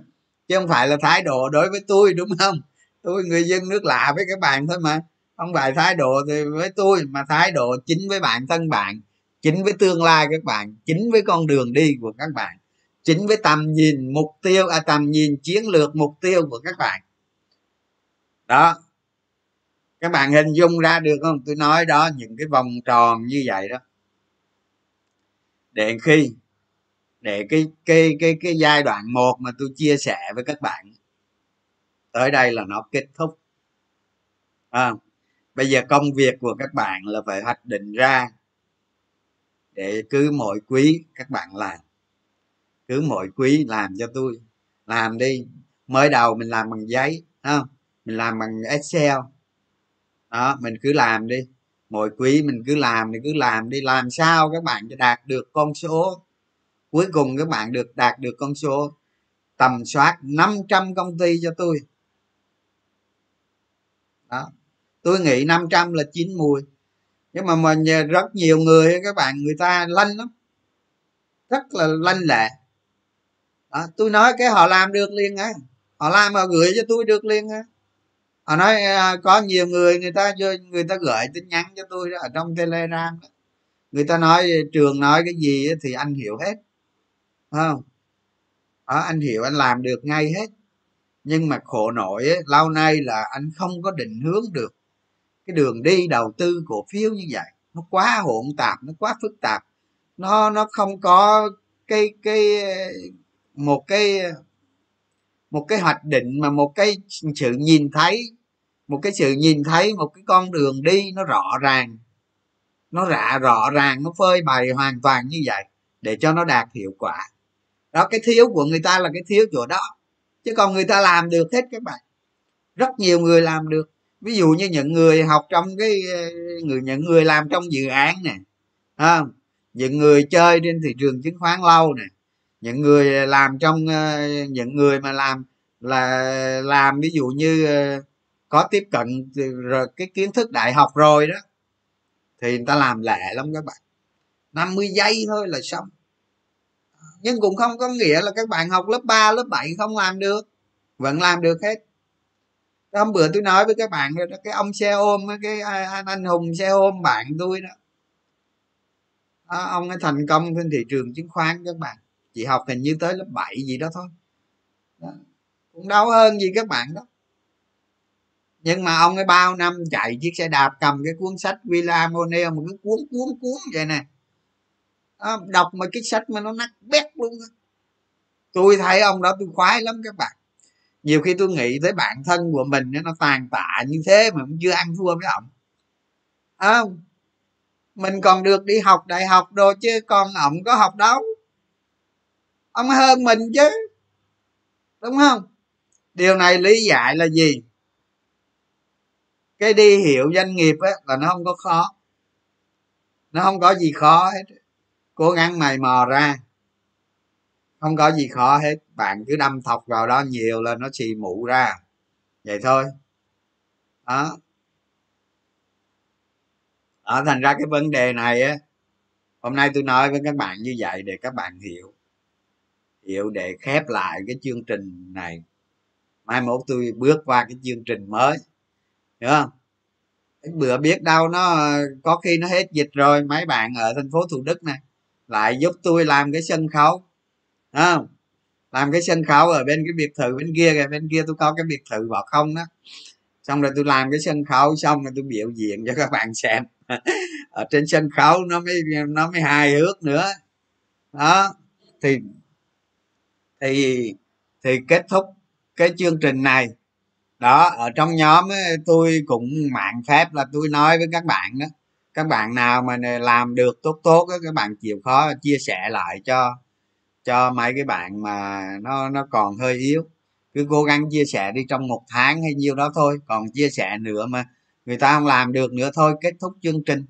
chứ không phải là thái độ đối với tôi, đúng không? Tôi người dân nước lạ với các bạn thôi mà không phải thái độ thì với tôi mà thái độ chính với bản thân bạn chính với tương lai các bạn chính với con đường đi của các bạn chính với tầm nhìn mục tiêu à tầm nhìn chiến lược mục tiêu của các bạn. Đó. Các bạn hình dung ra được không? Tôi nói đó những cái vòng tròn như vậy đó. Để khi để cái cái cái cái giai đoạn một mà tôi chia sẻ với các bạn tới đây là nó kết thúc. À, bây giờ công việc của các bạn là phải hoạch định ra để cứ mỗi quý các bạn làm. Cứ mỗi quý làm cho tôi. Làm đi. Mới đầu mình làm bằng giấy không? Mình làm bằng excel. Đó, mình cứ làm đi. Mỗi quý mình cứ làm thì cứ làm đi. Làm sao các bạn cho đạt được con số? Cuối cùng các bạn được đạt được con số tầm soát 500 công ty cho tôi. Đó tôi nghĩ 500 là chín mùi. Nhưng mà mình rất nhiều người các bạn người ta lanh lắm. Rất là lanh lẹ. À, tôi nói cái họ làm được liền á. Họ làm mà gửi cho tôi được liền á. Họ nói à, có nhiều người người ta người ta gửi tin nhắn cho tôi đó, ở trong telegram đó. người ta nói trường nói cái gì thì anh hiểu hết. Không? À, anh hiểu anh làm được ngay hết. Nhưng mà khổ nổi ấy, lâu nay là anh không có định hướng được cái đường đi đầu tư cổ phiếu như vậy, nó quá hỗn tạp, nó quá phức tạp. Nó nó không có cái cái, một cái một cái hoạch định mà một cái sự nhìn thấy, một cái sự nhìn thấy một cái con đường đi nó rõ ràng, nó rạ, rõ ràng, nó phơi bày hoàn toàn như vậy để cho nó đạt hiệu quả. Đó, cái thiếu của người ta là cái thiếu chỗ đó, chứ còn người ta làm được hết các bạn. Rất nhiều người làm được ví dụ như những người học trong cái người những người làm trong dự án nè à, những người chơi trên thị trường chứng khoán lâu nè những người làm trong ờ, những người mà làm là làm ví dụ như ờ, có tiếp cận rồi cái kiến thức đại học rồi đó thì người ta làm lẹ lắm các bạn. 50 giây thôi là xong. Nhưng cũng không có nghĩa là các bạn học lớp 3, lớp 7 không làm được vẫn làm được hết hôm bữa tôi nói với các bạn đó cái ông xe ôm cái à, anh, anh hùng xe ôm bạn tôi đó. À, ông ấy thành công trên thị trường chứng khoán các bạn. Chị học hình như tới lớp 7 gì đó thôi. Đó. cũng đau hơn gì các bạn đó. Nhưng mà ông ấy bao năm chạy chiếc xe đạp cầm cái cuốn sách William O'Neill một cái cuốn cuốn cuốn vậy nè. Đó, đọc mà cái sách mà nó nát bét luôn tôi thấy ông đó tôi khoái lắm các bạn nhiều khi tôi nghĩ tới bản thân của mình nó tàn tạ như thế mà cũng chưa ăn thua với ông à, mình còn được đi học đại học rồi chứ còn ông có học đâu. Ông hơn mình chứ đúng không? Điều này lý giải là gì? Cái đi hiểu doanh nghiệp á là nó không có khó. Nó không có gì khó hết. Cố gắng mày mò ra không có gì khó hết. Bạn cứ đâm thọc vào đó nhiều là nó xì mụ ra. Vậy thôi. Đó. Đó, thành ra cái vấn đề này á, hôm nay tôi nói với các bạn như vậy để các bạn hiểu. Hiểu để khép lại cái chương trình này. Mai mốt tôi bước qua cái chương trình mới. Hiểu không? Bữa biết đâu nó, có khi nó hết dịch rồi. Mấy bạn ở thành phố thủ đức này lại giúp tôi làm cái sân khấu không. Làm cái sân khấu ở bên cái biệt thự bên kia kìa bên kia tôi có cái biệt thự bỏ không đó. Xong rồi tôi làm cái sân khấu xong rồi tôi biểu diễn cho các bạn xem. <laughs> Ở trên sân khấu nó mới nó mới hài hước nữa. Đó. Thì thì thì kết thúc cái chương trình này. Đó ở trong nhóm ấy, tôi cũng mạng phép là tôi nói với các bạn đó. Các bạn nào mà làm được tốt tốt đó, các bạn chịu khó chia sẻ lại cho cho mấy cái bạn mà nó nó còn hơi yếu. Cứ cố gắng chia sẻ đi trong một tháng hay nhiêu đó thôi, còn chia sẻ nữa mà người ta không làm được nữa thôi, kết thúc chương trình.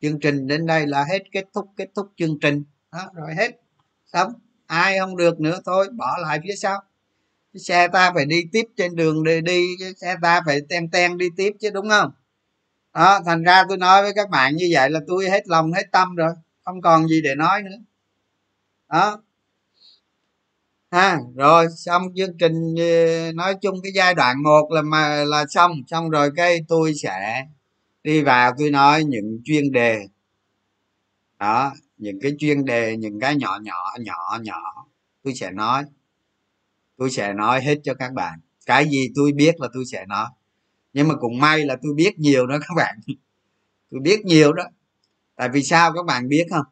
Chương trình đến đây là hết, kết thúc kết thúc chương trình. Đó, rồi hết. Xong, ai không được nữa thôi, bỏ lại phía sau. Xe ta phải đi tiếp trên đường đi đi xe ta phải ten ten đi tiếp chứ, đúng không? Đó, thành ra tôi nói với các bạn như vậy là tôi hết lòng, hết tâm rồi. Không còn gì để nói nữa. Đó ha, rồi, xong chương trình ờ, nói chung cái giai đoạn một là mà, là xong. Xong rồi cái tôi sẽ đi vào, tôi nói những chuyên đề. Đó, những cái chuyên đề, những cái nhỏ nhỏ nhỏ nhỏ, tôi sẽ nói. Tôi sẽ nói hết cho các bạn. Cái gì tôi biết là tôi sẽ nói. Nhưng mà cũng may là tôi biết nhiều đó các bạn. <laughs> Tôi biết nhiều đó. Tại vì sao các bạn biết không?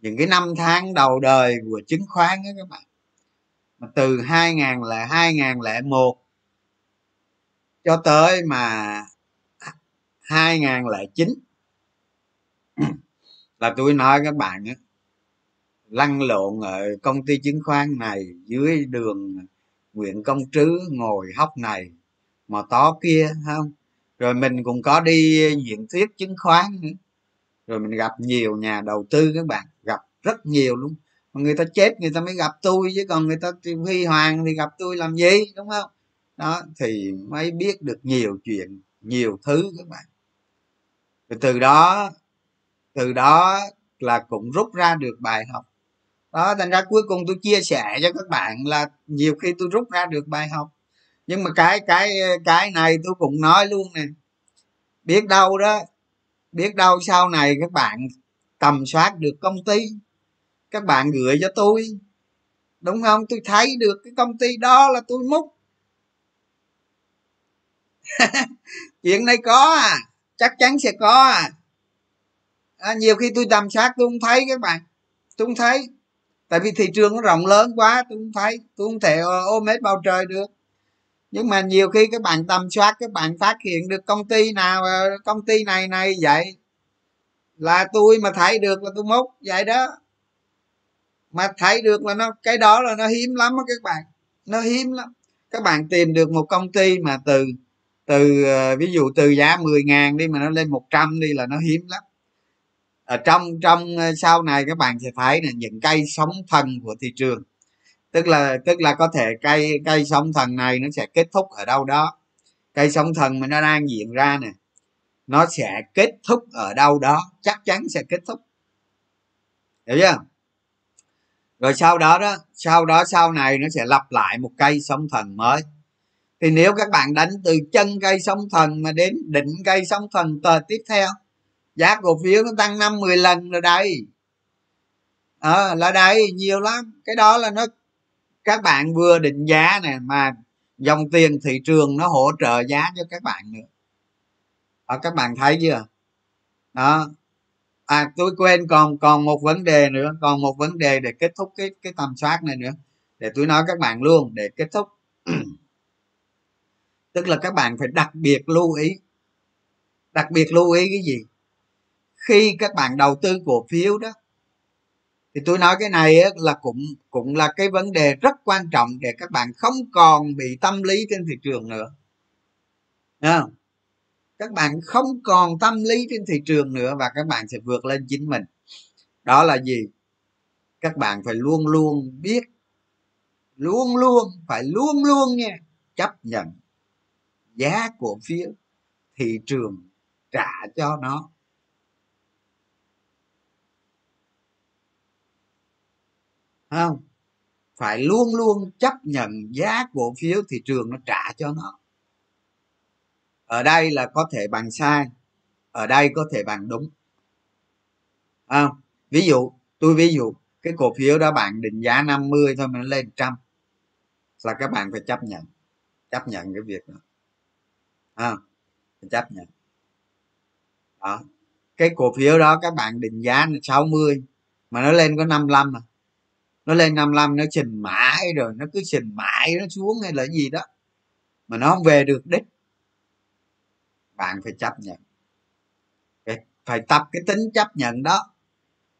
Những cái năm tháng đầu đời của chứng khoán đó các bạn từ 2000 là 2001 cho tới mà 2009 <clears throat> là tôi nói các bạn á, lăn lộn ở công ty chứng khoán này, dưới đường nguyễn công trứ ngồi hóc này, mà tó kia không? Rồi mình cũng có đi diễn thuyết chứng khoán nữa. Rồi mình gặp nhiều nhà đầu tư các bạn, gặp rất nhiều luôn mà người ta chết người ta mới gặp tôi, chứ còn người ta huy hoàng thì gặp tôi làm gì, đúng không? Đó, thì mới biết được nhiều chuyện, nhiều thứ các bạn. Rồi từ đó từ đó là cũng rút ra được bài học. Đó, thành ra cuối cùng tôi chia sẻ cho các bạn là nhiều khi tôi rút ra được bài học. Nhưng mà cái cái cái này tôi cũng nói luôn nè. Biết đâu đó, biết đâu sau này các bạn tầm soát được công ty các bạn gửi cho tôi, đúng không? Tôi thấy được cái công ty đó là tôi múc. <laughs> Chuyện này có à chắc chắn sẽ có à. à nhiều khi tôi tầm soát tôi không thấy các bạn, tôi không thấy. Tại vì thị trường nó rộng lớn quá, tôi không thấy, tôi không thể ờ, ôm hết bao trời được. Nhưng mà nhiều khi các bạn tầm soát, các bạn phát hiện được công ty nào ờ, công ty này này, vậy. Là tôi mà thấy được là tôi múc, vậy đó mà thấy được là nó, cái đó là nó hiếm lắm đó các bạn. Nó hiếm lắm. Các bạn tìm được một công ty mà từ từ ờ, ví dụ từ giá 10 ngàn đi mà nó lên 100 đi là nó hiếm lắm. Ở trong trong ờ, sau này các bạn sẽ thấy là những cây sóng thần của thị trường. Tức là tức là có thể cây cây sóng thần này nó sẽ kết thúc ở đâu đó. Cây sóng thần mà nó đang diễn ra nè, nó sẽ kết thúc ở đâu đó, chắc chắn sẽ kết thúc. Hiểu chưa? Rồi sau đó đó sau đó sau này nó sẽ lặp lại một cây sóng thần mới. Thì nếu các bạn đánh từ chân cây sóng thần mà đến đỉnh cây sóng thần tờ tiếp theo giá cổ phiếu nó tăng năm 10 lần rồi đây ờ à, là đây nhiều lắm. Cái đó là nó các bạn vừa định giá nè mà dòng tiền thị trường nó hỗ trợ giá cho các bạn nữa. À, các bạn thấy chưa? Đó à tôi quên, còn còn một vấn đề nữa, còn một vấn đề để kết thúc cái cái tầm soát này nữa. Để tôi nói các bạn luôn, để kết thúc. <clears throat> Tức là các bạn phải đặc biệt lưu ý. Đặc biệt lưu ý cái gì? Khi các bạn đầu tư cổ phiếu đó, thì tôi nói cái này là cũng cũng là cái vấn đề rất quan trọng để các bạn không còn bị tâm lý trên thị trường nữa. Đúng không? Các bạn không còn tâm lý trên thị trường nữa và các bạn sẽ vượt lên chính mình. Đó là gì? Các bạn phải luôn luôn biết, luôn luôn, phải luôn luôn nha, chấp nhận giá cổ phiếu, thị trường trả cho nó. Không? Phải luôn luôn chấp nhận giá cổ phiếu, thị trường nó trả cho nó ở đây là có thể bằng sai ở đây có thể bằng đúng. À, ví dụ tôi ví dụ cái cổ phiếu đó bạn định giá 50 thôi mà nó lên trăm là các bạn phải chấp nhận chấp nhận cái việc đó. À, phải chấp nhận. Đó. Cái cổ phiếu đó các bạn định giá là 60 mà nó lên có 55 mà nó lên 55 nó trình mãi rồi nó cứ trình mãi nó xuống hay là gì đó mà nó không về được đích bạn phải chấp nhận. Phải tập cái tính chấp nhận đó.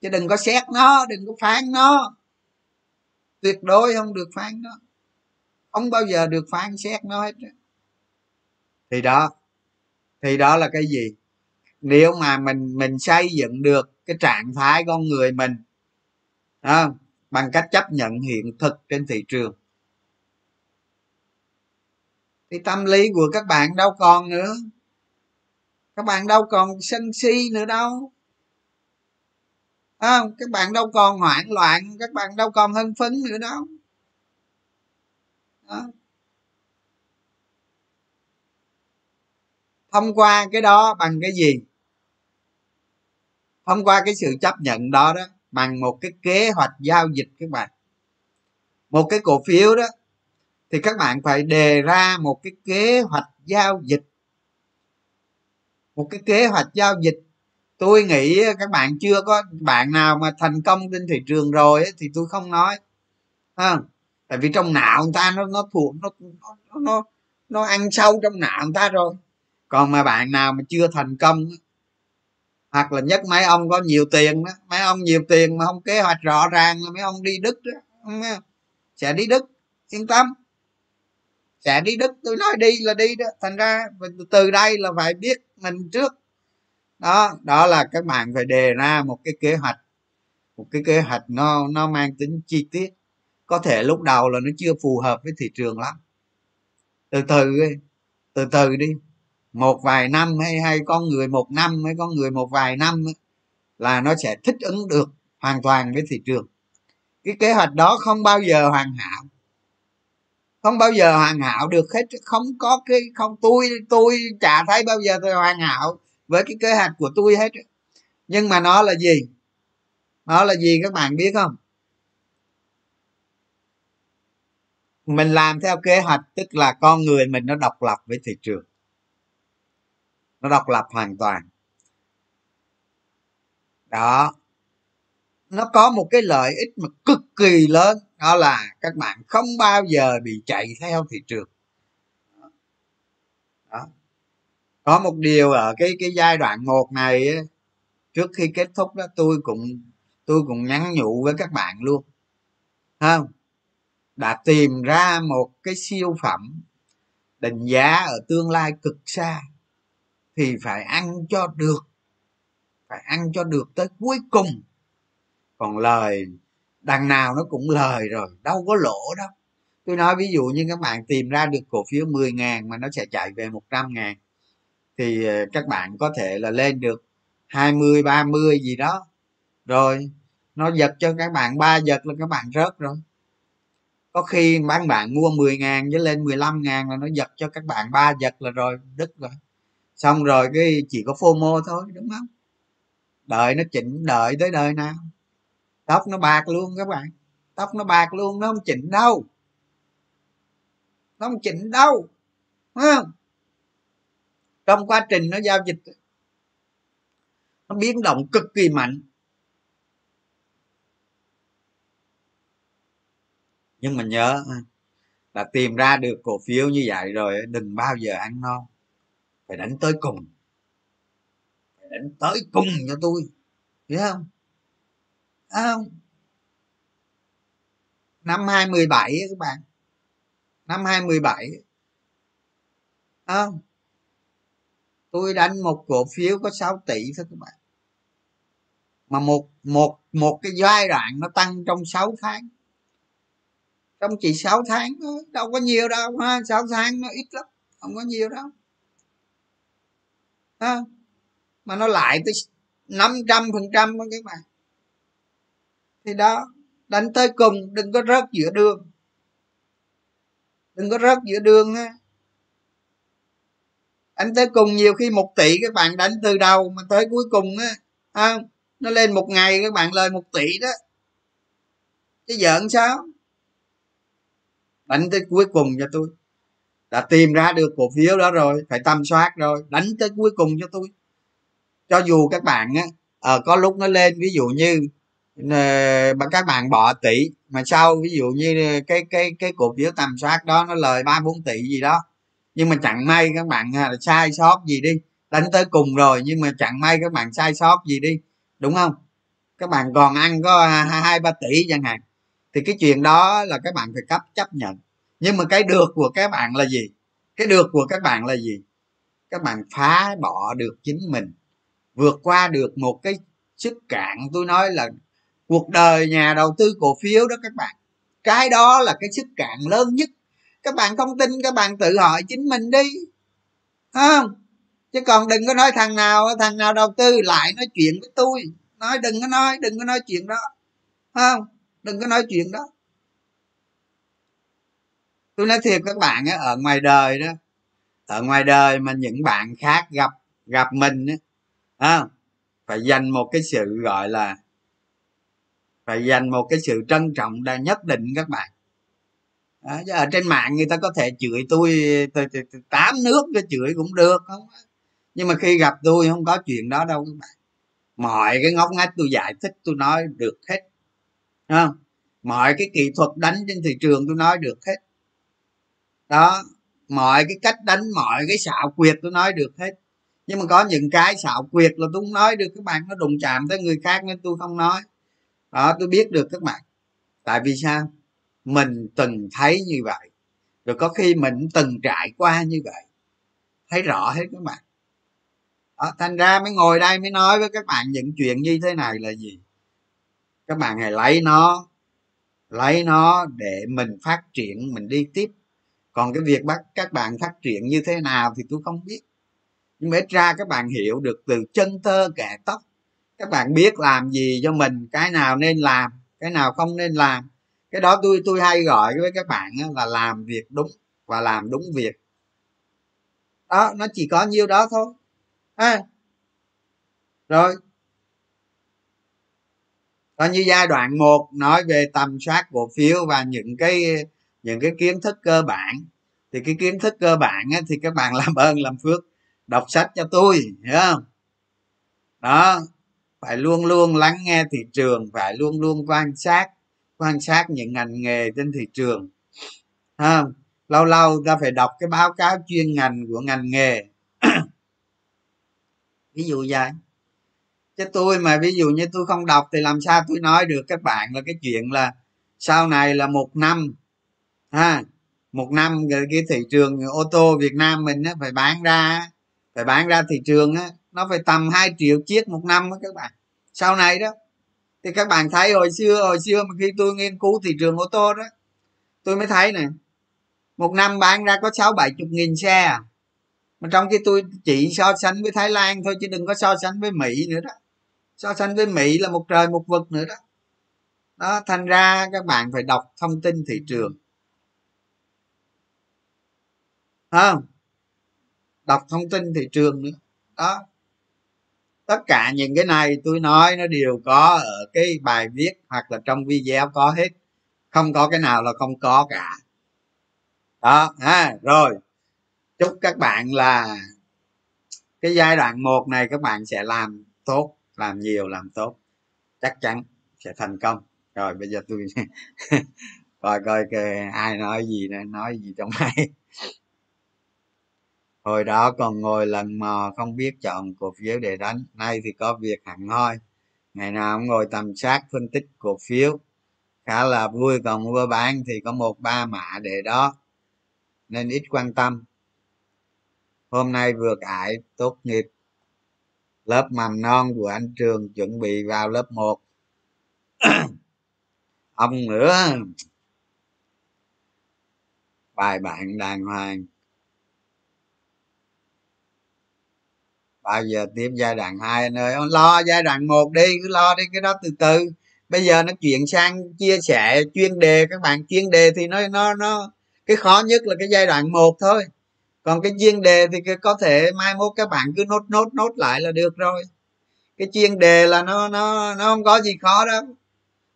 Chứ đừng có xét nó, đừng có phán nó. Tuyệt đối không được phán nó. Không bao giờ được phán xét nó hết thì đó thì đó là cái gì? Nếu mà mình mình xây dựng được cái trạng thái con người mình không? bằng cách chấp nhận hiện thực trên thị trường. Thì tâm lý của các bạn đâu còn nữa các bạn đâu còn sân si nữa đâu. À, các bạn đâu còn hoảng loạn các bạn đâu còn hân phấn nữa đâu. Đó. thông qua cái đó bằng cái gì? Thông qua cái sự chấp nhận đó đó bằng một cái kế hoạch giao dịch các bạn. Một cái cổ phiếu đó thì các bạn phải đề ra một cái kế hoạch giao dịch một cái kế hoạch giao dịch. Tôi nghĩ các bạn chưa có bạn nào mà thành công trên thị trường rồi thì tôi không nói. À, tại vì trong não người ta nó nó thuộc nó nó nó nó ăn sâu trong não người ta rồi. Còn mà bạn nào mà chưa thành công hoặc là nhất mấy ông có nhiều tiền đó mấy ông nhiều tiền mà không kế hoạch rõ ràng là mấy ông đi đức đó sẽ đi đức yên tâm sẽ đi đức, tôi nói đi là đi đó. Thành ra từ đây là phải biết mình trước. Đó đó là các bạn phải đề ra một cái kế hoạch. Một cái kế hoạch nó nó mang tính chi tiết. Có thể lúc đầu là nó chưa phù hợp với thị trường lắm. Từ từ đi, từ từ đi. Một vài năm hay hay con người một năm hay con người một vài năm là nó sẽ thích ứng được hoàn toàn với thị trường. Cái kế hoạch đó không bao giờ hoàn hảo không bao giờ hoàn hảo được hết. Không có cái, không, tôi tôi chả thấy bao giờ tôi hoàn hảo với cái kế hoạch của tôi hết. Nhưng mà nó là gì? Nó là gì các bạn biết không? Mình làm theo kế hoạch, tức là con người mình nó độc lập với thị trường. Nó độc lập hoàn toàn. Đó. Nó có một cái lợi ích mà cực kỳ lớn đó là các bạn không bao giờ bị chạy theo thị trường. Đó. có một điều ở cái cái giai đoạn một này trước khi kết thúc đó, tôi cũng tôi cũng nhắn nhủ với các bạn luôn. Không? Đã tìm ra một cái siêu phẩm định giá ở tương lai cực xa thì phải ăn cho được, phải ăn cho được tới cuối cùng. Còn lời đằng nào nó cũng lời rồi, đâu có lỗ đâu. Tôi nói ví dụ như các bạn tìm ra được cổ phiếu 10 ngàn mà nó sẽ chạy về 100 ngàn, thì ờ, các bạn có thể là lên được 20 30 gì đó. Rồi, nó giật cho các bạn ba giật là các bạn rớt rồi. Có khi bán bạn mua 10 ngàn với lên 15 ngàn là nó giật cho các bạn ba giật là rồi, đứt rồi. Xong rồi cái chỉ có fomo thôi, đúng không? Đợi nó chỉnh, đợi tới đời nào tóc nó bạc luôn các bạn. Tóc nó bạc luôn, nó không chỉnh đâu. Nó không chỉnh đâu không? Trong quá trình nó giao dịch, nó biến động cực kỳ mạnh. Nhưng mà nhớ là tìm ra được cổ phiếu như vậy rồi, đừng bao giờ ăn non phải đánh tới cùng. Phải đánh tới cùng cho tôi, hiểu không? À, không? Năm hai mười bảy các bạn. Năm hai mười bảy. Không? Tôi đánh một cổ phiếu có 6 tỷ thôi các bạn. Mà một một một cái giai đoạn nó tăng trong 6 tháng. Trong chỉ 6 tháng thôi đâu có nhiều đâu ha. 6 tháng nó ít lắm không có nhiều đâu. Ha mà nó lại tới 500 phần trăm các bạn thì đó đánh tới cùng đừng có rớt giữa đường. Đừng có rớt giữa đường á, đánh tới cùng nhiều khi một tỷ các bạn đánh từ đầu mà tới cuối cùng á à, nó lên một ngày các bạn lời một tỷ đó. Chứ giỡn sao? Đánh tới cuối cùng cho tôi. Đã tìm ra được cổ phiếu đó rồi phải tâm soát rồi đánh tới cuối cùng cho tôi. Cho dù các bạn á à, có lúc nó lên ví dụ như mà các bạn bỏ tỷ, mà sau ví dụ như cái cái cái cổ phiếu tầm soát đó nó lời ba bốn tỷ gì đó. Nhưng mà chẳng may các bạn là sai sót gì đi, đánh tới cùng rồi nhưng mà chẳng may các bạn sai sót gì đi, đúng không? Các bạn còn ăn có hai ba tỷ chẳng hạn. Thì cái chuyện đó là các bạn phải cấp chấp nhận. Nhưng mà cái được của các bạn là gì? Cái được của các bạn là gì? Các bạn phá bỏ được chính mình. Vượt qua được một cái sức cạn tôi nói là cuộc đời nhà đầu tư cổ phiếu đó các bạn. Cái đó là cái sức cạn lớn nhất. Các bạn không tin, các bạn tự hỏi chính mình đi. Không? Chứ còn đừng có nói thằng nào thằng nào đầu tư lại nói chuyện với tôi. Nói đừng có nói, đừng có nói chuyện đó. Không? Đừng có nói chuyện đó. Tôi nói thiệt các bạn ở ngoài đời đó, ở ngoài đời mà những bạn khác gặp gặp mình á phải dành một cái sự gọi là phải dành một cái sự trân trọng đã nhất định các bạn. Đó, chứ ở trên mạng người ta có thể chửi tôi tám nước cho chửi cũng được không nhưng mà khi gặp tôi không có chuyện đó đâu các bạn. Mọi cái ngóc ngách tôi giải thích tôi nói được hết. Không? Mọi cái kỹ thuật đánh trên thị trường tôi nói được hết. Đó mọi cái cách đánh mọi cái xạo quyệt tôi nói được hết. Nhưng mà có những cái xạo quyệt là tôi không nói được các bạn nó đụng chạm tới người khác nên tôi không nói đó tôi biết được các bạn. Tại vì sao? Mình từng thấy như vậy. Rồi có khi mình từng trải qua như vậy. Thấy rõ hết các bạn. Đó, thành ra mới ngồi đây mới nói với các bạn những chuyện như thế này là gì? Các bạn hãy lấy nó lấy nó để mình phát triển mình đi tiếp. Còn cái việc bắt các bạn phát triển như thế nào thì tôi không biết. Nhưng mà ít ra các bạn hiểu được từ chân tơ kẻ tóc các bạn biết làm gì cho mình cái nào nên làm cái nào không nên làm. Cái đó tôi tôi hay gọi với các bạn là làm việc đúng và làm đúng việc. Đó nó chỉ có nhiêu đó thôi. À. rồi. Coi như giai đoạn một nói về tầm soát cổ phiếu và những cái những cái kiến thức cơ bản. Thì cái kiến thức cơ bản á, thì các bạn làm ơn làm phước đọc sách cho tôi hiểu không? Đó phải luôn luôn lắng nghe thị trường phải luôn luôn quan sát quan sát những ngành nghề trên thị trường. À, lâu lâu ta phải đọc cái báo cáo chuyên ngành của ngành nghề. <coughs> Ví dụ vậy. Chứ tôi mà ví dụ như tôi không đọc thì làm sao tôi nói được? Các bạn là cái chuyện là sau này là một năm ha một năm cái thị trường ô tô việt nam mình á, phải bán ra phải bán ra thị trường á, nó phải tầm 2 triệu chiếc một năm đó các bạn. Sau này đó, thì các bạn thấy hồi xưa hồi xưa mà khi tôi nghiên cứu thị trường ô tô đó, tôi mới thấy nè, một năm bán ra có sáu bảy chục nghìn xe à. Mà trong khi tôi chỉ so sánh với thái lan thôi chứ đừng có so sánh với mỹ nữa đó. So sánh với mỹ là một trời một vực nữa đó. Đó, thành ra các bạn phải đọc thông tin thị trường. Không? Đọc thông tin thị trường nữa. Đó tất cả những cái này tôi nói nó đều có ở cái bài viết hoặc là trong video có hết. Không có cái nào là không có cả. Đó, ha, rồi. Chúc các bạn là cái giai đoạn một này các bạn sẽ làm tốt, làm nhiều, làm tốt. Chắc chắn sẽ thành công. Rồi, bây giờ tôi <laughs> coi coi ai nói gì nói gì trong này hồi đó còn ngồi lần mò không biết chọn cổ phiếu để đánh. Nay thì có việc hẳn hoi. Ngày nào cũng ngồi tầm sát phân tích cổ phiếu. Khá là vui, còn mua bán thì có một, ba mã để đó. Nên ít quan tâm. Hôm nay vừa cải, tốt nghiệp. Lớp mầm non của anh trường chuẩn bị vào lớp 1 <coughs> ông nữa bài bạn đàng hoàng. Bây giờ tiếp giai đoạn hai anh ơi. Lo giai đoạn một đi, cứ lo đi, cái đó từ từ. Bây giờ nó chuyển sang chia sẻ, chuyên đề. Các bạn chuyên đề thì nó nó nó, cái khó nhất là cái giai đoạn một thôi. Còn cái chuyên đề thì có thể mai mốt các bạn cứ nốt nốt nốt lại là được rồi. Cái chuyên đề là nó nó nó không có gì khó đâu.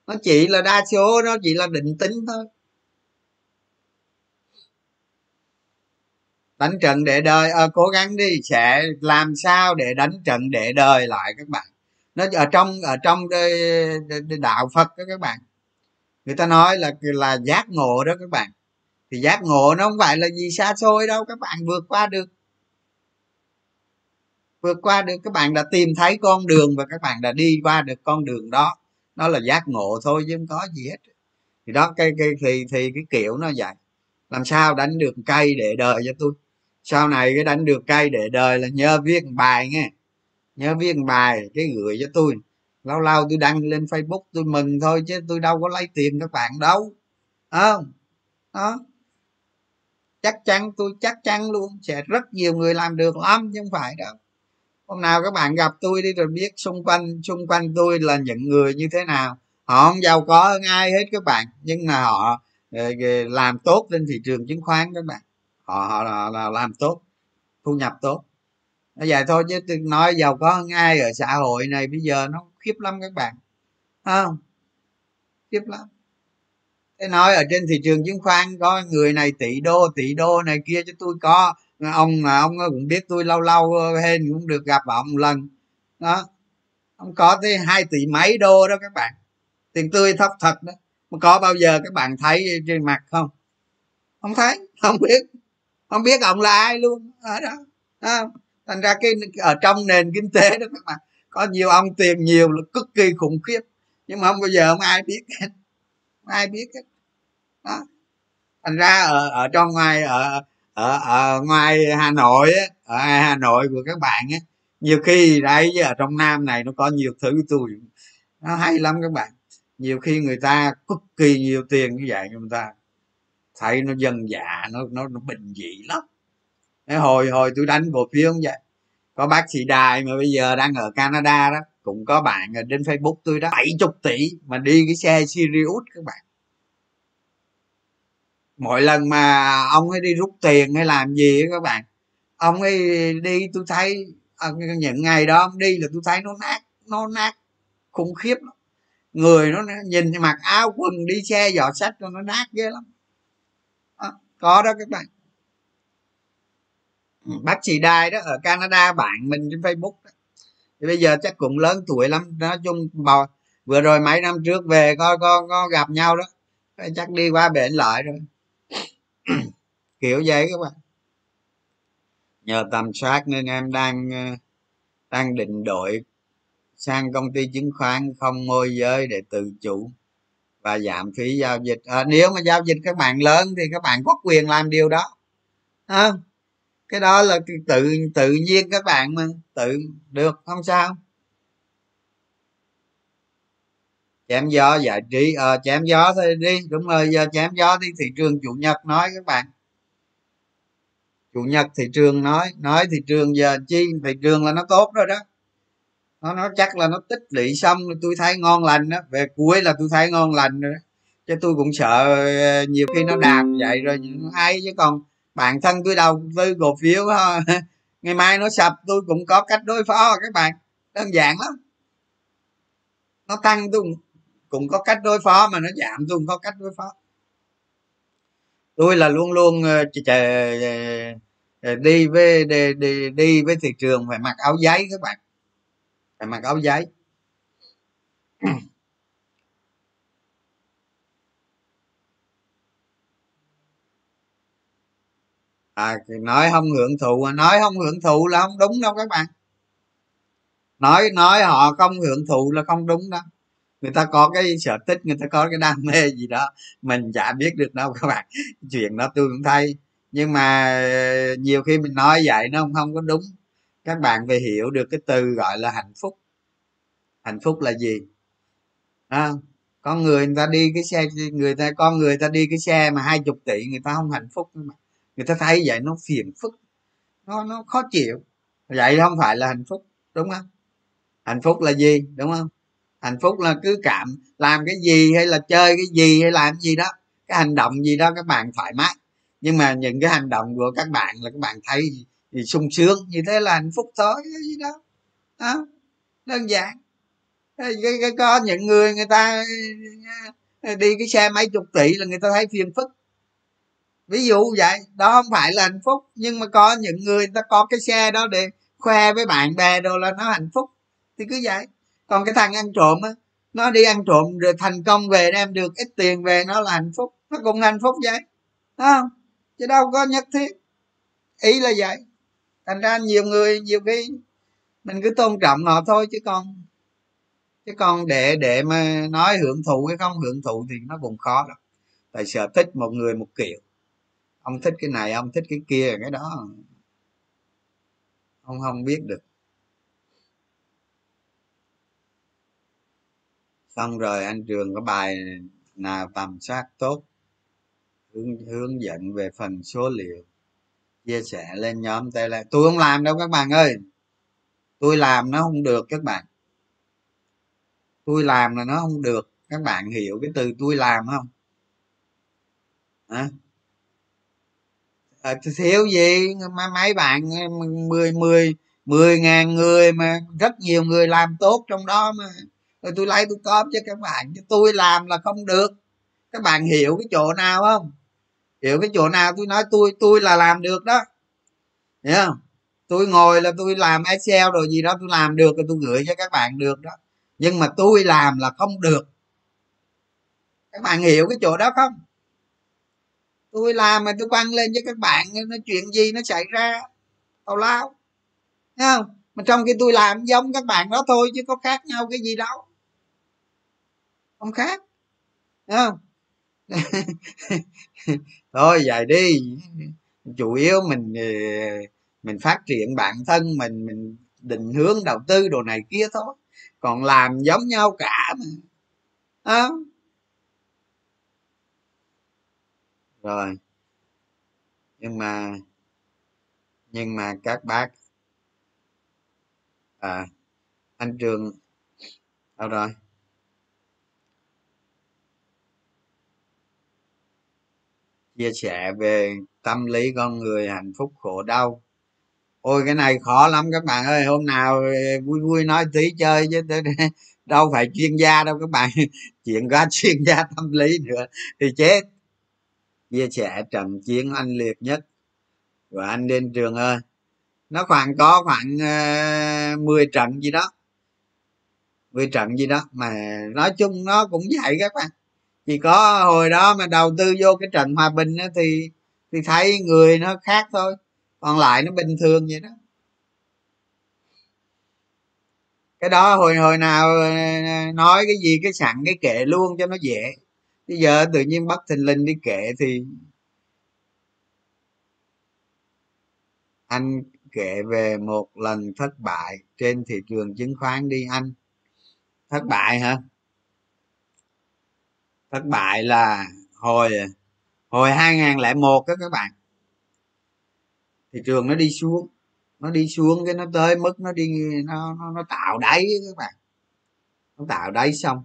Nó chỉ là đa số, nó chỉ là định tính thôi. Đánh trận để đời. À, cố gắng đi sẽ làm sao để đánh trận để đời lại các bạn. Nó ở trong ở trong đạo phật đó các bạn. Người ta nói là là giác ngộ đó các bạn. Thì giác ngộ nó không phải là gì xa xôi đâu các bạn vượt qua được. Vượt qua được. Các bạn đã tìm thấy con đường và các bạn đã đi qua được con đường đó. Nó là giác ngộ thôi chứ không có gì hết. Thì đó cái cái thì thì cái kiểu nó vậy. Làm sao đánh được cây để đời cho tôi? Sau này cái đánh được cây để đời là nhớ viết bài nghe. Nhớ viết bài cái gửi cho tôi. Lâu lâu tôi đăng lên facebook tôi mừng thôi chứ tôi đâu có lấy tiền các bạn đâu. Không? Đó. Chắc chắn, tôi chắc chắn luôn. Sẽ rất nhiều người làm được lắm chứ không phải đâu. Hôm nào các bạn gặp tôi đi rồi biết xung quanh xung quanh tôi là những người như thế nào. Họ không giàu có hơn ai hết các bạn, nhưng mà họ ờ, làm tốt trên thị trường chứng khoán các bạn họ họ là, là làm tốt thu nhập tốt. Nó vậy thôi chứ tôi nói giàu có hơn ai ở xã hội này bây giờ nó khiếp lắm các bạn. Không? Khiếp lắm. Thế nói ở trên thị trường chứng khoán có người này tỷ đô tỷ đô này kia chứ tôi có. Ông mà ông cũng biết tôi lâu lâu hên cũng được gặp ông một lần. Đó. Ông có tới hai tỷ mấy đô đó các bạn. Tiền tươi thóc thật đó. Mà có bao giờ các bạn thấy trên mặt không? Không thấy. Không biết không biết ông là ai luôn. Ở đó. À, thành ra cái ở trong nền kinh tế đó các bạn có nhiều ông tiền nhiều là cực kỳ khủng khiếp. Nhưng mà không bao giờ không ai biết hết. Không ai biết hết. Đó. Thành ra ở ở trong ngoài ở ở, ở ngoài hà nội á ở hà nội của các bạn á nhiều khi đấy ở trong nam này nó có nhiều thứ tôi nó hay lắm các bạn. Nhiều khi người ta cực kỳ nhiều tiền như vậy người ta thấy nó dân dạ nó nó, nó bình dị lắm. Cái hồi hồi tôi đánh cổ phiếu không vậy. Có bác sĩ đài mà bây giờ đang ở canada đó cũng có bạn ở trên facebook tôi đó bảy chục tỷ mà đi cái xe sirius các bạn. Mỗi lần mà ông ấy đi rút tiền hay làm gì các bạn ông ấy đi tôi thấy ờ, những ngày đó ông đi là tôi thấy nó nát nó nát khủng khiếp lắm. người nó nhìn mặc áo quần đi xe giỏ sách nó nát ghê lắm có đó các bạn. Ừ, Bác sĩ đài đó ở canada, bạn mình trên facebook đó. thì bây giờ chắc cũng lớn tuổi lắm. Nói chung bò vừa rồi mấy năm trước về có có có gặp nhau đó. Chắc đi qua bển lại rồi. <clears throat> Kiểu vậy các bạn. Nhờ tầm soát nên em đang ờ, đang định đổi sang công ty chứng khoán không môi giới để tự chủ và giảm phí giao dịch. À, nếu mà giao dịch các bạn lớn thì các bạn có quyền làm điều đó. À, cái đó là tự tự nhiên các bạn mà tự được không sao. Chém gió giải trí. À, chém gió thôi đi. Đúng rồi giờ chém gió đi thị trường chủ nhật nói các bạn. Chủ nhật thị trường nói nói thị trường giờ chi? Thị trường là nó tốt rồi đó nó nó chắc là nó tích lũy xong tôi thấy ngon lành đó. Về cuối là tôi thấy ngon lành rồi đó. chứ tôi cũng sợ ờ, nhiều khi nó đạp vậy rồi hay chứ còn bản thân tôi đầu tư cổ phiếu <laughs> ngày mai nó sập tôi cũng có cách đối phó các bạn. Đơn giản lắm. Nó tăng tôi cũng, cũng có cách đối phó mà nó giảm tôi cũng có cách đối phó. Tôi là luôn luôn ờ, ờ, ờ, đi với đi, đi, đi với thị trường phải mặc áo giấy các bạn em mặc áo giấy. À nói không hưởng thụ à, nói không hưởng thụ là không đúng đâu các bạn. Nói nói họ không hưởng thụ là không đúng đó, người ta có cái sở thích người ta có cái đam mê gì đó mình chả biết được đâu các bạn. Chuyện đó tôi cũng thấy. Nhưng mà ờ, nhiều khi mình nói vậy nó không, không có đúng các bạn phải hiểu được cái từ gọi là hạnh phúc. Hạnh phúc là gì? À, con người người ta đi cái xe người ta con người ta đi cái xe mà hai chục tỷ người ta không hạnh phúc mà. Người ta thấy vậy nó phiền phức nó nó khó chịu. Vậy không phải là hạnh phúc đúng không? Hạnh phúc là gì đúng không? Hạnh phúc là cứ cảm làm cái gì hay là chơi cái gì hay làm gì đó. Cái hành động gì đó các bạn thoải mái. Nhưng mà những cái hành động của các bạn là các bạn thấy thì sung sướng như thế là hạnh phúc thôi cái gì đó à, đơn giản. Cái, cái, có những người người ta ờ, đi cái xe mấy chục tỷ là người ta thấy phiền phức. Ví dụ vậy đó không phải là hạnh phúc nhưng mà có những người, người ta có cái xe đó để khoe với bạn bè đồ là nó hạnh phúc. Thì cứ vậy. Còn cái thằng ăn trộm á nó đi ăn trộm rồi thành công về đem được ít tiền về nó là hạnh phúc. Nó cũng hạnh phúc vậy. Đó không? Chứ đâu có nhất thiết. Ý là vậy thành ra nhiều người nhiều khi mình cứ tôn trọng họ thôi chứ còn chứ còn để để mà nói hưởng thụ hay không hưởng thụ thì nó cũng khó lắm tại sở thích một người một kiểu. Ông thích cái này ông thích cái kia cái đó. Ông không biết được. Xong rồi anh trường có bài nào tầm soát tốt hướng, hướng dẫn về phần số liệu chia sẻ lên nhóm tele tôi không làm đâu các bạn ơi. Tôi làm nó không được các bạn. Tôi làm là nó không được. Các bạn hiểu cái từ tôi làm không? Hả? À, thiếu gì? Mà mấy bạn ờ, mười mười mười ngàn người mà rất nhiều người làm tốt trong đó mà. Rồi tôi lấy tôi cóp cho các bạn. Chứ tôi làm là không được. Các bạn hiểu cái chỗ nào không? Hiểu cái chỗ nào tôi nói, tôi tôi là làm được đó. Hiểu không? Tôi ngồi là tôi làm excel rồi gì đó, tôi làm được rồi tôi gửi cho các bạn được đó. Nhưng mà tôi làm là không được. Các bạn hiểu cái chỗ đó không? Tôi làm mà tôi quăng lên cho các bạn nó chuyện gì nó xảy ra? Tào lao. Thấy không? Mà trong khi tôi làm giống các bạn đó thôi, chứ có khác nhau cái gì đâu. Không khác. Thấy không? <laughs> <laughs> thôi vậy đi, chủ yếu mình ờ, mình phát triển bản thân mình mình định hướng đầu tư đồ này kia thôi còn làm giống nhau cả mà à. rồi, nhưng mà nhưng mà các bác à anh trường, đâu rồi chia sẻ về tâm lý con người hạnh phúc khổ đau. Ôi cái này khó lắm các bạn ơi hôm nào vui vui nói tí chơi chứ <laughs> đâu phải chuyên gia đâu các bạn <laughs> chuyện có chuyên gia tâm lý nữa thì chết. Chia sẻ trận chiến anh liệt nhất của anh lên trường ơi nó khoảng có khoảng ờ, uh, 10 trận gì đó 10 trận gì đó mà nói chung nó cũng vậy các bạn chỉ có, hồi đó mà đầu tư vô cái trận hòa bình đó thì thì thấy người nó khác thôi, còn lại nó bình thường vậy đó. Cái đó hồi hồi nào ờ, nói cái gì cái sẵn cái kệ luôn cho nó dễ. Bây giờ tự nhiên bắt thình linh đi kệ thì anh kể về một lần thất bại trên thị trường chứng khoán đi anh. Thất bại hả? Thất bại là hồi hồi 2001 đó các bạn. Thị trường nó đi xuống nó đi xuống cái nó tới mức nó đi nó nó, nó tạo đáy các bạn. Nó tạo đáy xong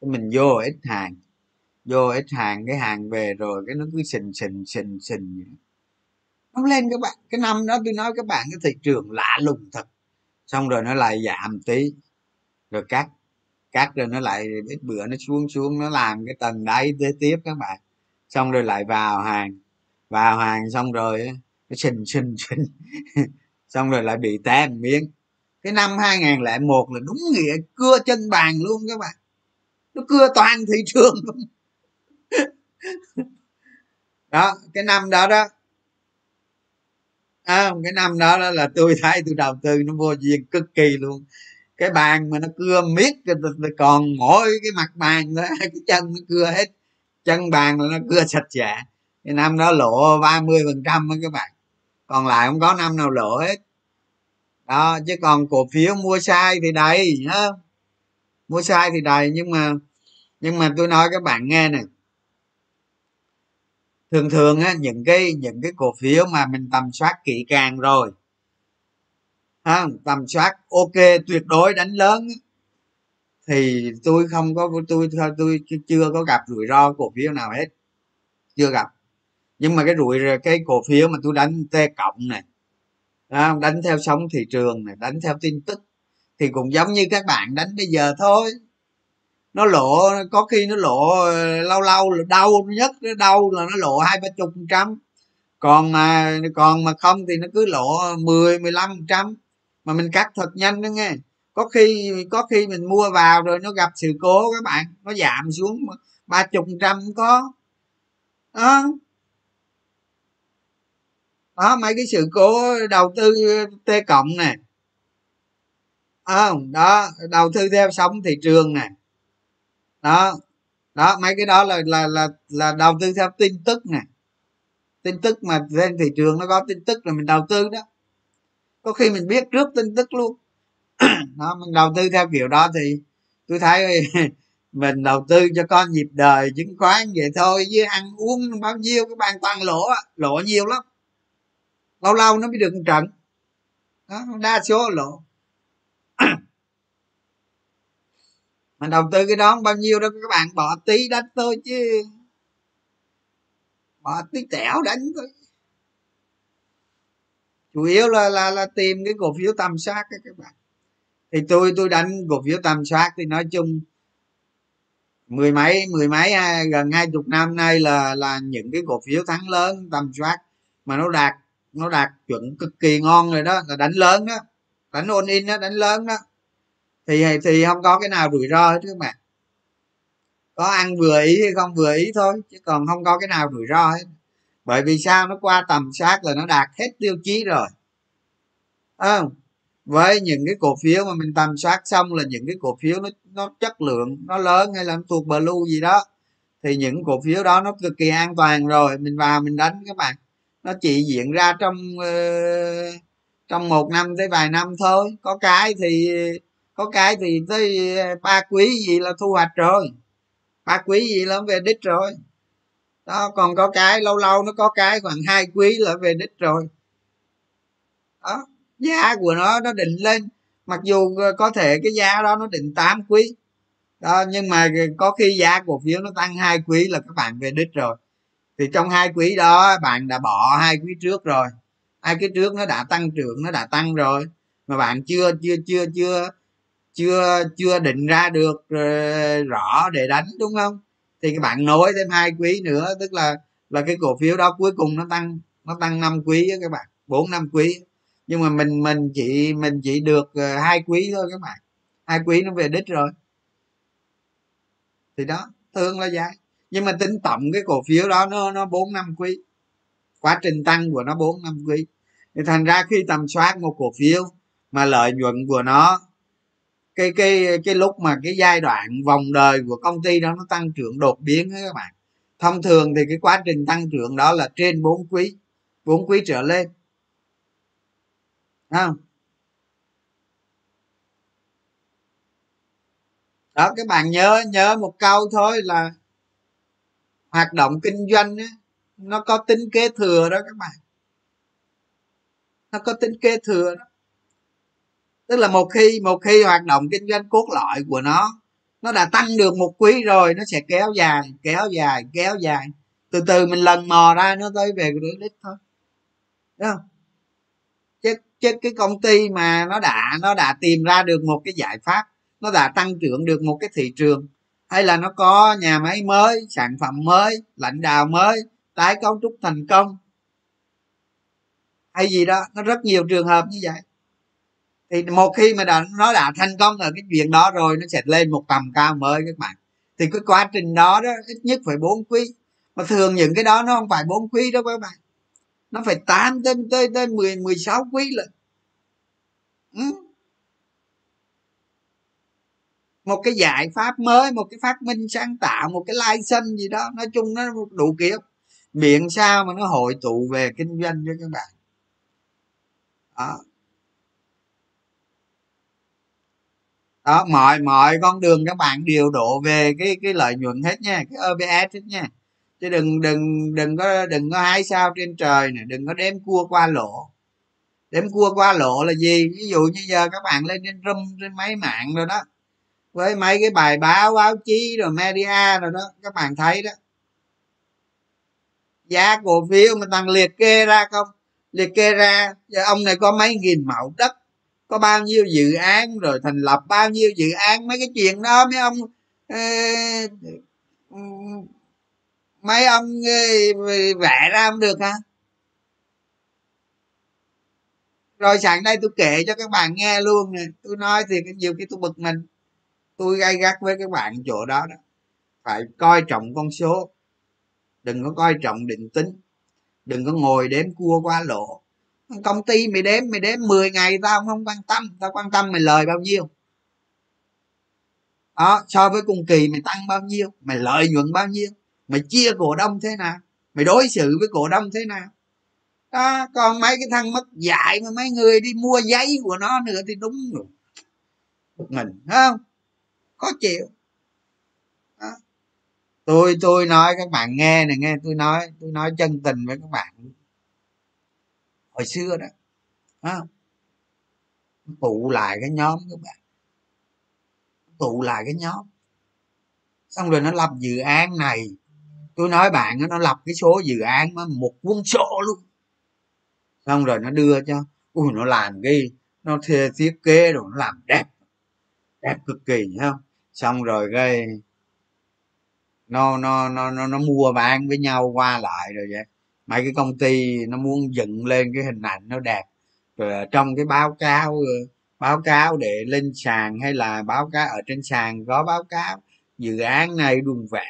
cái mình vô ít hàng vô ít hàng cái hàng về rồi cái nó cứ xình xình xình xình nó lên các bạn cái năm đó tôi nói các bạn cái thị trường lạ lùng thật. Xong rồi nó lại giảm tí rồi cắt cắt rồi nó lại ít bữa nó xuống xuống nó làm cái tầng đáy tới tiếp các bạn. Xong rồi lại vào hàng vào hàng xong rồi nó xình xình xình. <laughs> Xong rồi lại bị té một miếng. Cái năm 2001 là đúng nghĩa cưa chân bàn luôn các bạn. Nó cưa toàn thị trường luôn. <laughs> Đó cái năm đó đó. À, cái năm đó, đó là tôi thấy tôi đầu tư nó vô duyên cực kỳ luôn cái bàn mà nó cưa miết còn mỗi cái mặt bàn đó <laughs> cái chân nó cưa hết. Chân bàn là nó cưa sạch sẽ. Cái năm đó lộ 30 phần trăm các bạn. Còn lại không có năm nào lộ hết. Đó, chứ còn cổ phiếu mua sai thì đầy nhá mua sai thì đầy, nhưng mà nhưng mà tôi nói các bạn nghe này. Thường thường á, những cái những cái cổ phiếu mà mình tầm soát kỹ càng rồi à, tầm soát. Ok tuyệt đối đánh lớn. Thì tôi không có tôi tôi chưa có gặp rủi ro cổ phiếu nào hết. Chưa gặp. Nhưng mà cái rủi cái cổ phiếu mà tôi đánh t cộng này đánh theo sóng thị trường này đánh theo tin tức thì cũng giống như các bạn đánh bây giờ thôi. Nó lộ có khi nó lộ ờ, lâu lâu là đau nhất nó đau là nó lộ hai ba chục phần trăm. Còn mà còn mà không thì nó cứ lộ 10 15 trăm mà mình cắt thật nhanh đó nghe. Có khi có khi mình mua vào rồi nó gặp sự cố các bạn, nó giảm xuống ba chục trăm có. Đó. Đó, mấy cái sự cố đầu tư t cộng nè. Không? Đó, đầu tư theo sóng thị trường nè. Đó. Đó, mấy cái đó là là là là đầu tư theo tin tức nè. Tin tức mà trên thị trường nó có tin tức là mình đầu tư đó có khi mình biết trước tin tức luôn. <clears throat> Đó mình đầu tư theo kiểu đó thì tôi thấy <laughs> mình đầu tư cho con nhịp đời chứng khoán vậy thôi với ăn uống bao nhiêu cái bàn toàn lỗ lỗ nhiều lắm. Lâu lâu nó mới được một trận. Đó, đa số lỗ. <clears throat> Mình đầu tư cái đó bao nhiêu đâu các bạn bỏ tí đánh thôi chứ. Bỏ tí tẻo đánh thôi chủ yếu là là là tìm cái cổ phiếu tầm soát các bạn. Thì tôi tôi đánh cổ phiếu tầm soát thì nói chung mười mấy mười mấy à, gần hai chục năm nay là là những cái cổ phiếu thắng lớn tầm soát mà nó đạt nó đạt chuẩn cực kỳ ngon rồi đó, là đánh lớn đó. Đánh ôn in đó, đánh lớn đó. Thì thì không có cái nào rủi ro hết các bạn. Có ăn vừa ý hay không vừa ý thôi, chứ còn không có cái nào rủi ro hết bởi vì sao? Nó qua tầm soát là nó đạt hết tiêu chí rồi. À, với những cái cổ phiếu mà mình tầm soát xong là những cái cổ phiếu nó nó chất lượng nó lớn hay là nó thuộc blue gì đó thì những cổ phiếu đó nó cực kỳ an toàn rồi. Mình vào mình đánh các bạn. Nó chỉ diễn ra trong uh, trong một năm tới vài năm thôi. Có cái thì có cái thì tới ba quý gì là thu hoạch rồi. Ba quý gì là về đích rồi đó, còn có cái, lâu lâu nó có cái khoảng hai quý là về đích rồi. Đó, giá của nó nó định lên. Mặc dù ờ, có thể cái giá đó nó định 8 quý. Đó, nhưng mà ờ, có khi giá cổ phiếu nó tăng hai quý là các bạn về đích rồi. Thì trong hai quý đó, bạn đã bỏ hai quý trước rồi. Hai quý trước nó đã tăng trưởng, nó đã tăng rồi. Mà bạn chưa chưa chưa chưa chưa chưa định ra được ờ, rõ để đánh, đúng không? Thì các bạn nối thêm hai quý nữa, tức là là cái cổ phiếu đó cuối cùng nó tăng nó tăng năm quý á các bạn, bốn năm quý. Nhưng mà mình mình chỉ mình chỉ được ờ, hai quý thôi các bạn, hai quý nó về đích rồi. Thì đó thương là vậy nhưng mà tính tổng cái cổ phiếu đó nó nó bốn năm quý, quá trình tăng của nó bốn năm quý. Thì thành ra khi tầm soát một cổ phiếu mà lợi nhuận của nó cái cái cái lúc mà cái giai đoạn vòng đời của công ty đó nó tăng trưởng đột biến đó các bạn. Thông thường thì cái quá trình tăng trưởng đó là trên 4 quý 4 quý trở lên. Không? Đó các bạn nhớ nhớ một câu thôi là hoạt động kinh doanh ấy, nó có tính kế thừa đó các bạn. Nó có tính kế thừa đó tức là một khi một khi hoạt động kinh doanh cốt lõi của nó nó đã tăng được một quý rồi nó sẽ kéo dài kéo dài kéo dài. Từ từ mình lần mò ra nó tới về cái đích thôi. Đúng không? Chứ, chứ cái công ty mà nó đã nó đã tìm ra được một cái giải pháp nó đã tăng trưởng được một cái thị trường. Hay là nó có nhà máy mới sản phẩm mới lãnh đạo mới tái cấu trúc thành công. Hay gì đó nó rất nhiều trường hợp như vậy thì một khi mà đã, nó đã thành công ở cái chuyện đó rồi nó sẽ lên một tầm cao mới các bạn. Thì cái quá trình đó đó ít nhất phải bốn quý. Mà thường những cái đó nó không phải bốn quý đâu các bạn. Nó phải tám tới tới tới mười mười sáu quý lận. Ừ. một cái giải pháp mới một cái phát minh sáng tạo một cái license gì đó nói chung nó đủ kiểu. Miệng sao mà nó hội tụ về kinh doanh cho các bạn. Đó. Đó mọi mọi con đường các bạn điều độ về cái cái lợi nhuận hết nha, cái OBS hết nha. Chứ đừng đừng đừng có đừng có hái sao trên trời này đừng có đếm cua qua lỗ. Đếm cua qua lỗ là gì? Ví dụ như giờ các bạn lên trên room, trên máy mạng rồi đó, với mấy cái bài báo báo chí rồi media rồi đó, các bạn thấy đó. Giá cổ phiếu mà tăng liệt kê ra không? Liệt kê ra, giờ ông này có mấy nghìn mẫu đất có bao nhiêu dự án, rồi thành lập bao nhiêu dự án, mấy cái chuyện đó, mấy ông mấy ông vẽ ra không được hả? Rồi sáng nay tôi kể cho các bạn nghe luôn nè. Tôi nói thì nhiều khi tôi bực mình. Tôi gay gắt với các bạn chỗ đó đó. Phải coi trọng con số. Đừng có coi trọng định tính. Đừng có ngồi đếm cua qua lộ công ty mày đếm mày đếm 10 ngày tao không quan tâm, tao quan tâm mày lời bao nhiêu. Đó, so với cùng kỳ mày tăng bao nhiêu, mày lợi nhuận bao nhiêu, mày chia cổ đông thế nào, mày đối xử với cổ đông thế nào. Đó, còn mấy cái thằng mất dạy mà mấy người đi mua giấy của nó nữa thì đúng rồi. Mình không? Khó chịu. Đó. tôi tôi nói các bạn nghe này, nghe tôi nói tôi nói chân tình với các bạn hồi xưa đó à, tụ lại cái nhóm các bạn. Tụ lại cái nhóm. Xong rồi nó lập dự án này. Tôi nói bạn nó lập cái số dự án mà một quân sổ luôn. Xong rồi nó đưa cho ui nó làm cái nó thuê thiết kế rồi nó làm đẹp. Đẹp cực kỳ không? Xong rồi cái nó nó nó nó, nó mua bán với nhau qua lại rồi vậy mấy cái công ty nó muốn dựng lên cái hình ảnh nó đẹp. Rồi à, trong cái báo cáo ờ, báo cáo để lên sàn hay là báo cáo ở trên sàn có báo cáo dự án này đùn vẽ.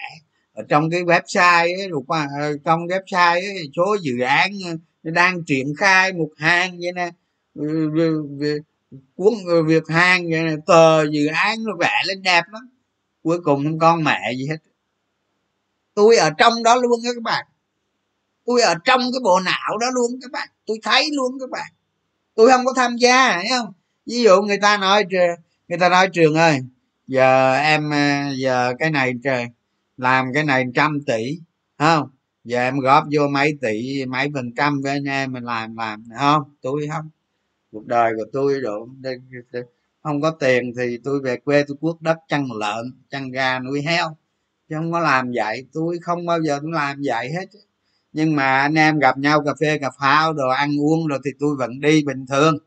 Ở trong cái website ấy, qua ờ, trong website ấy, số dự án ờ, đang triển khai một hàng vậy nè. Cuốn việc hàng vậy nè tờ dự án nó vẽ lên đẹp lắm. Cuối cùng không con mẹ gì hết. Tôi ở trong đó luôn á các bạn tôi ở trong cái bộ não đó luôn các bạn. Tôi thấy luôn các bạn. Tôi không có tham gia, thấy không? Ví dụ người ta nói người ta nói trường ơi, giờ em ờ, giờ cái này trời, làm cái này trăm tỷ không? Giờ em góp vô mấy tỷ, mấy phần trăm với anh em mình làm làm không? Tôi không. Cuộc đời của tôi độ không có tiền thì tôi về quê tôi cuốc đất chăn lợn, chăn gà nuôi heo, chứ không có làm vậy. Tôi không bao giờ tôi làm vậy hết nhưng mà anh em gặp nhau cà phê, cà pháo rồi ăn uống rồi thì tôi vẫn đi bình thường.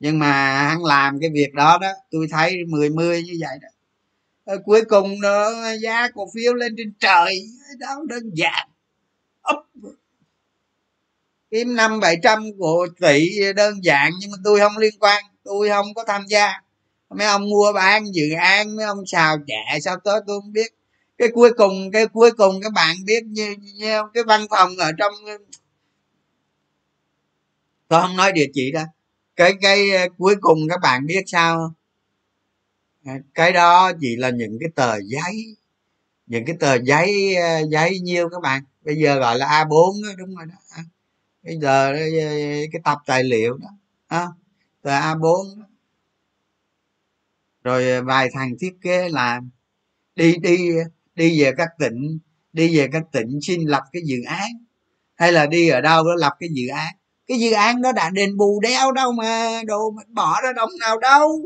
Nhưng mà hắn làm cái việc đó đó, tôi thấy mười mươi như vậy đó. Rồi cuối cùng nó giá cổ phiếu lên trên trời, đó, đơn giản. Úp. Kiếm năm bảy trăm của tỷ đơn giản, nhưng mà tôi không liên quan, tôi không có tham gia. Mấy ông mua bán dự án, mấy ông xào trẻ sao tới tôi không biết cái cuối cùng cái cuối cùng các bạn biết như, như cái văn phòng ở trong tôi không nói địa chỉ đó cái cái ờ, cuối cùng các bạn biết sao à, cái đó chỉ là những cái tờ giấy những cái tờ giấy ờ, giấy nhiêu các bạn. Bây giờ gọi là a 4 đó, đúng rồi đó. À, bây giờ ờ, cái tập tài liệu đó à, tờ a 4 rồi vài thằng thiết kế làm đi đi đi về các tỉnh, đi về các tỉnh xin lập cái dự án. Hay là đi ở đâu đó lập cái dự án. Cái dự án đó đã đền bù đeo đâu mà, đồ bỏ ra đồng nào đâu.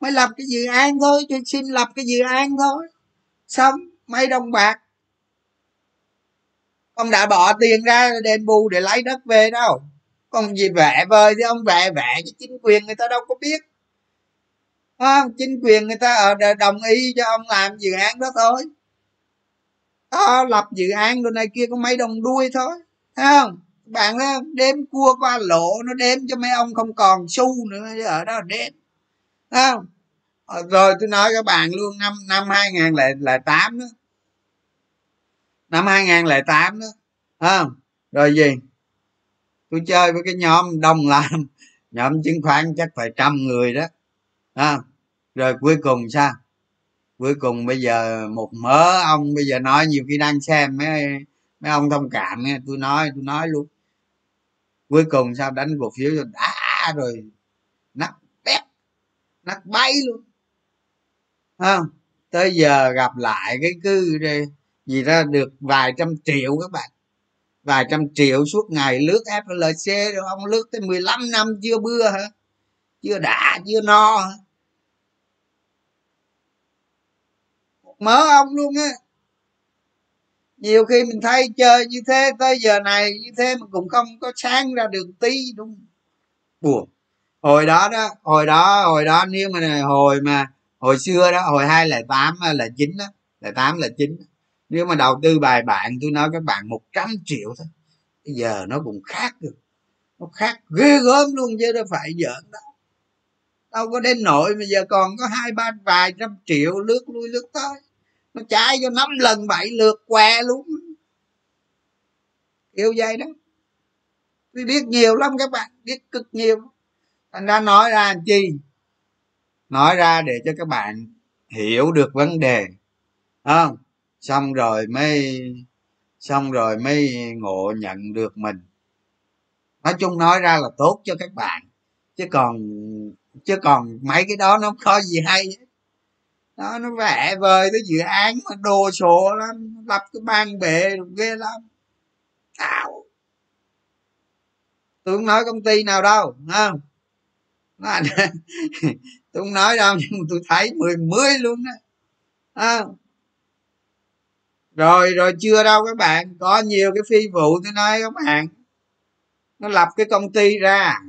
Mới lập cái dự án thôi cho xin lập cái dự án thôi. Xong, mấy đồng bạc. Ông đã bỏ tiền ra đền bù để lấy đất về đâu. Còn gì vẽ vời thì ông vẽ vẽ cho chính quyền người ta đâu có biết. Không? Chính quyền người ta ờ, ở đồng ý cho ông làm dự án đó thôi đó lập dự án đồ này kia có mấy đồng đuôi thôi. Thấy không? Bạn đó, đếm cua qua lỗ nó đếm cho mấy ông không còn xu nữa ở đó đếm. Thấy không? Ờ, rồi tôi nói các bạn luôn năm năm hai nghìn tám nữa, năm hai nghìn tám không? Rồi gì? Tôi chơi với cái nhóm đông làm <laughs> nhóm chứng khoán chắc phải trăm người đó. À, rồi cuối cùng sao? Cuối cùng bây giờ một mớ ông bây giờ nói nhiều khi đang xem mấy mấy ông thông cảm nghe tôi nói tôi nói luôn. Cuối cùng sao đánh cổ phiếu cho đã rồi nắp bét, nắp bay luôn. Không? Tới giờ gặp lại cái cứ gì ra được vài trăm triệu các bạn. Vài trăm triệu suốt ngày lướt FLC rồi ông lướt tới 15 năm chưa bưa hả? Chưa đã, chưa no hả? Mớ ông luôn á. Nhiều khi mình thay chơi như thế tới giờ này như thế mà cũng không có sáng ra được tí đúng. Buồn. Hồi đó đó hồi đó hồi đó nếu mà hồi mà hồi xưa đó hồi hai là tám là chín đó là tám là chín nếu mà đầu tư bài bạn, tôi nói các bạn một trăm triệu thôi bây giờ nó cũng khác được. Nó khác ghê gớm luôn chứ đâu phải giỡn đó. đâu có đến nỗi mà giờ còn có hai ba vài trăm triệu lướt lui lướt tới nó chạy cho năm lần bảy lượt què luôn. Kiểu vậy đó. Tôi biết nhiều lắm các bạn, biết cực nhiều. Thành ra nói ra làm chi? Nói ra để cho các bạn hiểu được vấn đề. Không? Xong rồi mới, xong rồi mới ngộ nhận được mình. Nói chung nói ra là tốt cho các bạn. Chứ còn chứ còn mấy cái đó nó không có gì hay đó, nó vẽ vời cái dự án mà đồ sộ lắm lập cái ban bệ ghê lắm. Tạo tôi không nói công ty nào đâu không? <laughs> Tôi không nói đâu, nhưng mà tôi thấy mười mươi luôn đó à. rồi rồi chưa đâu các bạn. Có nhiều cái phi vụ tôi nói các bạn. Nó lập cái công ty ra.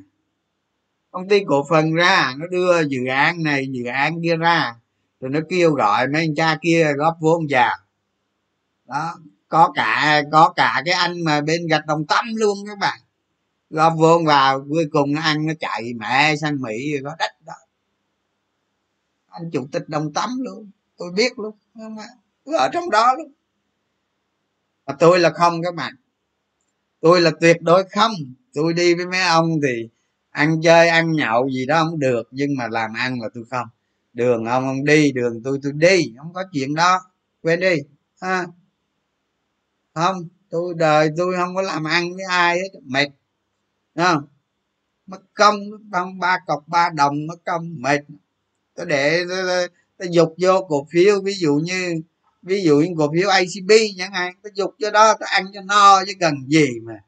Công ty cổ phần ra. Nó đưa dự án này, dự án kia ra rồi nó kêu gọi mấy anh cha kia góp vốn vào đó, có cả có cả cái anh mà bên gạch đồng tâm luôn các bạn. Góp vốn vào, cuối cùng nó ăn, nó chạy mẹ sang mỹ rồi có đất đó. Anh chủ tịch đồng tâm luôn, tôi biết luôn tôi ở trong đó luôn. Mà tôi là không các bạn. Tôi là tuyệt đối không. Tôi đi với mấy ông thì ăn chơi, ăn nhậu gì đó không được, nhưng mà làm ăn là tôi không đường ông ông đi đường tôi tôi đi không có chuyện đó. Quên đi ha. Không tôi đời tôi không có làm ăn với ai hết mệt. Không? Mất công trong ba cọc ba đồng mất công mệt. Tôi để tôi, tôi, tôi dục vô cổ phiếu ví dụ như ví dụ như cổ phiếu acb chẳng hạn tôi dục cho đó tôi ăn cho no chứ cần gì mà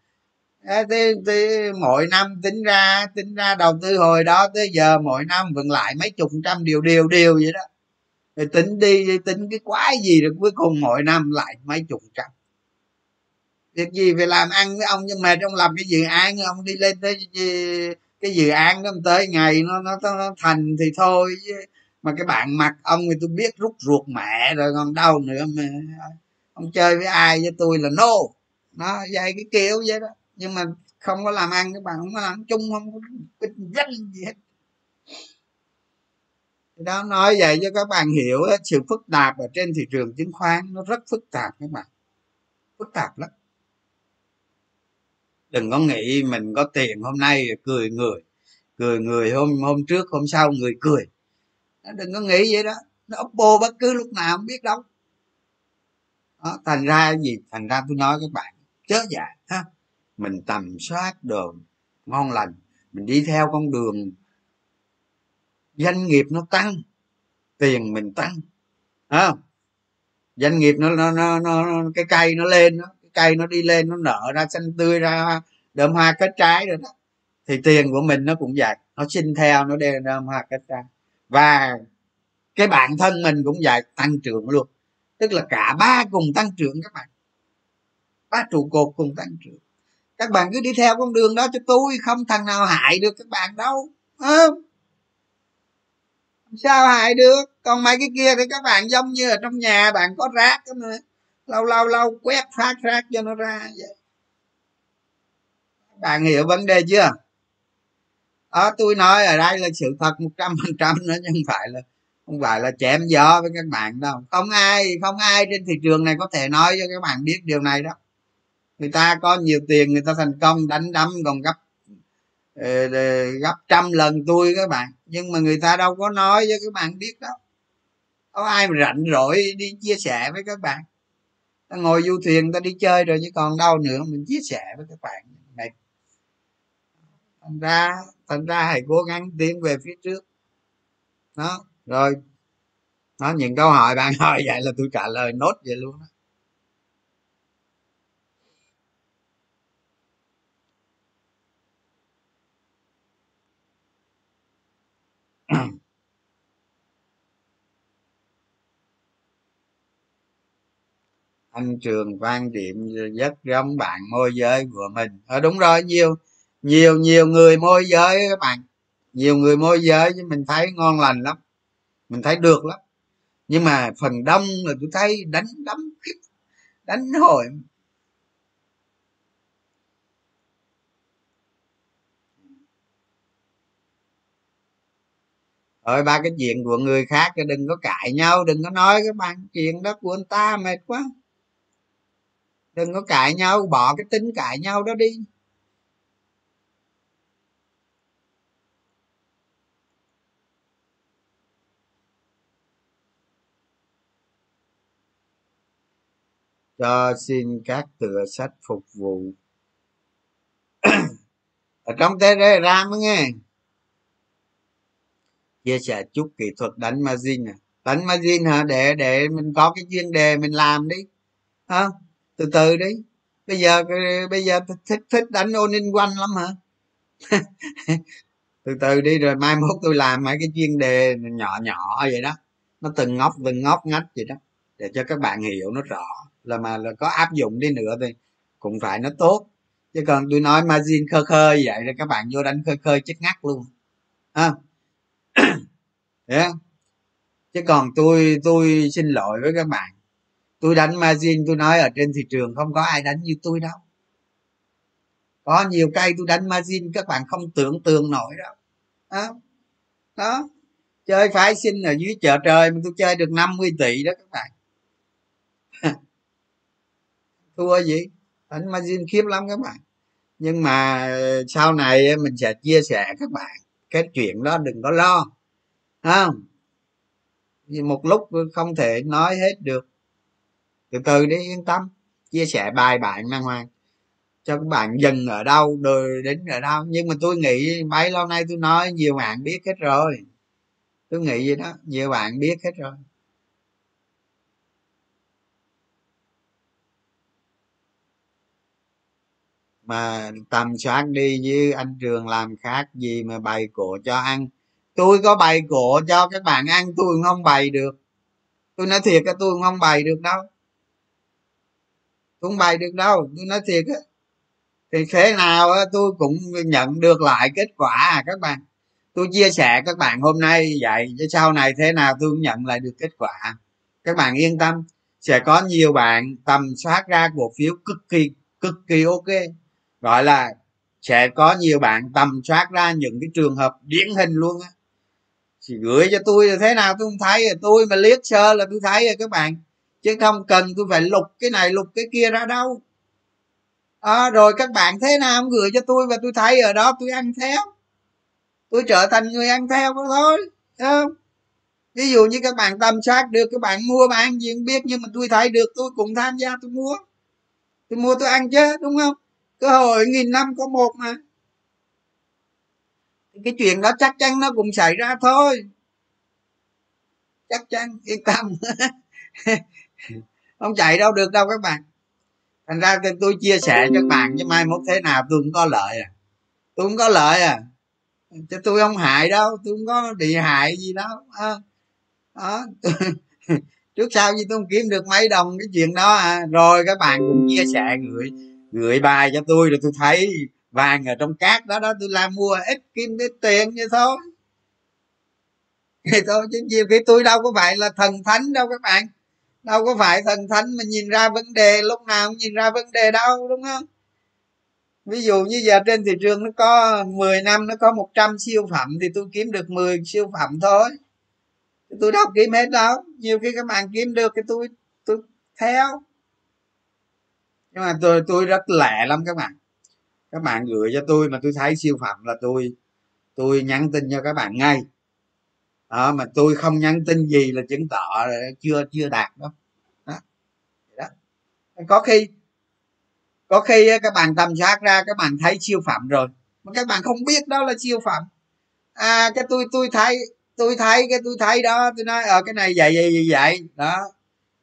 thế thì mỗi năm tính ra tính ra đầu tư hồi đó tới giờ mỗi năm vẫn lại mấy chục trăm điều điều điều vậy đó. Rồi tính đi tính cái quái gì được cuối cùng mỗi năm lại mấy chục trăm. Việc gì phải làm ăn với ông nhưng mà trong làm cái dự án ông đi lên tới cái dự án đó tới ngày nó nó, nó thành thì thôi mà cái bạn mặt ông thì tôi biết rút ruột mẹ rồi còn đâu nữa mà. Ông chơi với ai với tôi là no. Nó dạy cái kiểu vậy đó nhưng mà không có làm ăn các bạn không có làm chung không có kinh doanh gì hết. Đó nói vậy cho các bạn hiểu sự phức tạp ở trên thị trường chứng khoán nó rất phức tạp các bạn. Phức tạp lắm. Đừng có nghĩ mình có tiền hôm nay cười người cười người hôm hôm trước hôm sau người cười. Đừng có nghĩ vậy đó. Nó oppo bất cứ lúc nào không biết đâu. Đó, thành ra gì? Thành ra tôi nói các bạn chớ dạ ha mình tầm soát đồ ngon lành. Mình đi theo con đường doanh nghiệp nó tăng tiền mình tăng à, doanh nghiệp nó nó, nó nó cái cây nó lên nó cái cây nó đi lên nó nở ra xanh tươi ra đơm hoa kết trái rồi đó. Thì tiền của mình nó cũng vậy nó sinh theo nó đơm đơm hoa kết trái. Và cái bản thân mình cũng vậy tăng trưởng luôn. Tức là cả ba cùng tăng trưởng các bạn. Ba trụ cột cùng tăng trưởng các bạn cứ đi theo con đường đó cho tôi, không thằng nào hại được các bạn đâu không? Sao hại được? Còn mấy cái kia thì các bạn giống như ở trong nhà, bạn có rác đó mà, lâu lâu lâu quét phát rác cho nó ra vậy. Bạn hiểu vấn đề chưa? Đó, tôi nói ở đây là sự thật một trăm phần trăm nó không phải là, không phải là chém gió với các bạn đâu. Không ai không ai trên thị trường này có thể nói cho các bạn biết điều này đâu người ta có nhiều tiền, người ta thành công, đánh đấm còn gấp ờ, ờ, gấp trăm lần tôi các bạn. Nhưng mà người ta đâu có nói với các bạn biết đâu. Có ai mà rảnh rỗi đi chia sẻ với các bạn? Ta ngồi du thuyền, ta đi chơi rồi, chứ còn đâu nữa, mình chia sẻ với các bạn. Này thành ra thành ra hãy cố gắng tiến về phía trước. Đó, rồi. Đó những câu hỏi bạn <laughs> hỏi vậy là tôi trả lời nốt vậy luôn đó. Anh trường quan điểm rất giống bạn môi giới của mình. Ờ đúng rồi, nhiều nhiều nhiều người môi giới các bạn. Nhiều người môi giới chứ mình thấy ngon lành lắm. Mình thấy được lắm. Nhưng mà phần đông là tôi thấy đánh đấm, đánh hồi rồi ba cái chuyện của người khác đừng có cãi nhau, đừng có nói cái bạn chuyện đó của anh ta mệt quá. Đừng có cãi nhau, bỏ cái tính cãi nhau đó đi. Cho xin các tựa sách phục vụ. <coughs> Ở trong telegram nghe chia sẻ chút kỹ thuật đánh margin à đánh margin hả? Để để mình có cái chuyên đề mình làm đi. À, từ từ đi. Bây giờ bây giờ thích thích đánh ôn in quanh lắm hả? <laughs> Từ từ đi rồi mai mốt tôi làm mấy cái chuyên đề nhỏ nhỏ vậy đó. Nó từng ngóc từng ngóc ngách vậy đó. Để cho các bạn hiểu nó rõ. Là mà là có áp dụng đi nữa thì cũng phải nó tốt. Chứ còn tôi nói margin khơi khơi vậy rồi các bạn vô đánh khơi khơi chết ngắt luôn. Ha yeah. chứ còn tôi tôi xin lỗi với các bạn. Tôi đánh margin tôi nói ở trên thị trường không có ai đánh như tôi đâu. Có nhiều cây tôi đánh margin các bạn không tưởng tượng nổi đâu. Đó, đó. chơi phái sinh ở dưới chợ trời mà tôi chơi được 50 tỷ đó các bạn. <laughs> Thua gì? Đánh margin khiếp lắm các bạn. Nhưng mà sau này mình sẽ chia sẻ các bạn cái chuyện đó đừng có lo. Không? À, một lúc không thể nói hết được. Từ từ đi yên tâm. Chia sẻ bài bạn mang hoàng. Cho các bạn dừng ở đâu rồi đến ở đâu. Nhưng mà tôi nghĩ mấy lâu nay tôi nói nhiều bạn biết hết rồi. Tôi nghĩ vậy đó nhiều bạn biết hết rồi. Mà tầm soát đi với anh trường làm khác gì mà bày cổ cho ăn. Tôi có bày cổ cho các bạn ăn, tôi không bày được. Tôi nói thiệt á, tôi không bày được đâu. Tôi không bày được đâu, tôi nói thiệt á. Thì thế nào á, tôi cũng nhận được lại kết quả à các bạn. Tôi chia sẻ các bạn hôm nay vậy, chứ sau này thế nào tôi cũng nhận lại được kết quả. Các bạn yên tâm, sẽ có nhiều bạn tầm soát ra cổ phiếu cực kỳ cực kỳ ok gọi là sẽ có nhiều bạn tầm soát ra những cái trường hợp điển hình luôn á. Thì gửi cho tôi là thế nào tôi không thấy rồi tôi mà liếc sơ là tôi thấy rồi các bạn. Chứ không cần tôi phải lục cái này lục cái kia ra đâu. À, rồi các bạn thế nào không gửi cho tôi và tôi thấy ở đó tôi ăn theo. Tôi trở thành người ăn theo đó thôi không? Ví dụ như các bạn tầm soát được các bạn mua bạn gì không biết nhưng mà tôi thấy được tôi cũng tham gia tôi mua. Tôi mua tôi ăn chứ đúng không? Cơ hội nghìn năm có một mà. Cái chuyện đó chắc chắn nó cũng xảy ra thôi. Chắc chắn yên tâm. <laughs> Không chạy đâu được đâu các bạn. Thành ra tôi chia sẻ cho các bạn chứ mai mốt thế nào tôi cũng có lợi à. Tôi cũng có lợi à. Chứ tôi không hại đâu tôi không có bị hại gì đâu. À, đó à. <laughs> trước sau gì tôi không kiếm được mấy đồng cái chuyện đó à. Rồi các bạn cũng chia sẻ gửi gửi bài cho tôi rồi tôi thấy vàng ở trong cát đó đó, tôi làm mua ít kim, ít tiền như thôi. Thì thôi, chứ nhiều khi tôi đâu có phải là thần thánh đâu các bạn. Đâu có phải thần thánh mà nhìn ra vấn đề, lúc nào cũng nhìn ra vấn đề đâu, đúng không? Ví dụ như giờ trên thị trường nó có 10 năm nó có 100 siêu phẩm thì tôi kiếm được 10 siêu phẩm thôi. Tôi đâu kiếm hết đâu. Nhiều khi các bạn kiếm được thì tôi tôi theo nhưng mà tôi tôi rất lẹ lắm các bạn. Các bạn gửi cho tôi mà tôi thấy siêu phẩm là tôi tôi nhắn tin cho các bạn ngay. Đó, mà tôi không nhắn tin gì là chứng tỏ là chưa chưa đạt đâu. Đó. đó. Có khi có khi các bạn tầm soát ra các bạn thấy siêu phẩm rồi mà các bạn không biết đó là siêu phẩm. À cái tôi tôi thấy tôi thấy cái tôi thấy đó tôi nói ở ờ, cái này vậy vậy vậy vậy. Đó.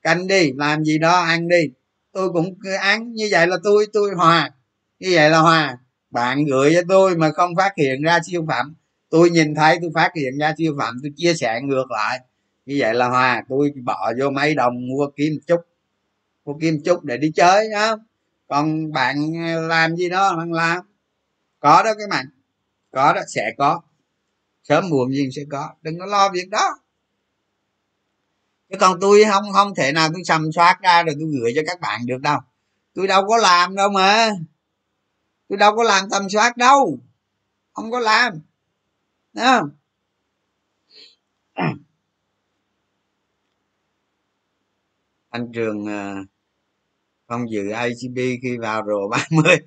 Canh đi làm gì đó ăn đi tôi cũng ăn như vậy là tôi tôi hòa. Như vậy là hòa. Bạn gửi cho tôi mà không phát hiện ra siêu phẩm. Tôi nhìn thấy, tôi phát hiện ra siêu phẩm, tôi chia sẻ ngược lại. Như vậy là hòa. Tôi bỏ vô mấy đồng mua kim chút. Mua kim chút để đi chơi đó còn bạn ờ, làm gì đó, bạn làm. Có đó các bạn. Có đó, sẽ có. Sớm muộn gì sẽ có. Đừng có lo việc đó chứ còn tôi không không thể nào tôi sầm soát ra rồi tôi gửi cho các bạn được đâu. Tôi đâu có làm đâu mà. Tôi đâu có làm tầm soát đâu. Không có làm. Đúng không? <clears throat> Anh trường ờ, không dự ICB khi vào rồi <laughs> 30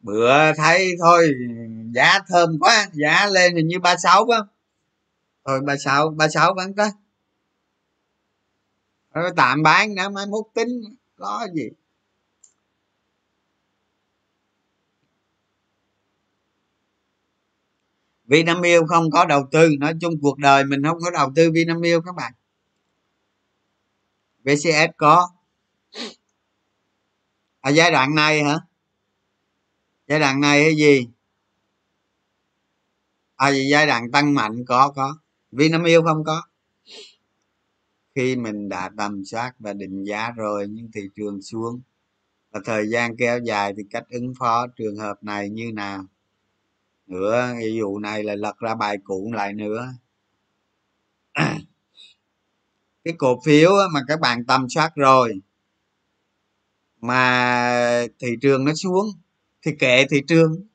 bữa thấy thôi, giá thơm quá, giá lên hình như ba sáu rồi bà thôi sáu bà sáu bán tới rồi tạm bán nữa mai mốt tính. Lo gì? Vinamilk không có đầu tư. Nói chung cuộc đời mình không có đầu tư Vinamilk các bạn. VCS có. Ở giai đoạn này hả? Giai đoạn này hay gì? À gì giai đoạn tăng mạnh có có. Vinamilk không có. Khi mình đã tầm soát và định giá rồi, nhưng thị trường xuống và thời gian kéo dài thì cách ứng phó trường hợp này như nào? Nữa, ví dụ này là lật ra bài cũ lại nữa. <clears throat> Cái cổ phiếu mà các bạn tầm soát rồi mà thị trường nó xuống, thì kệ thị trường.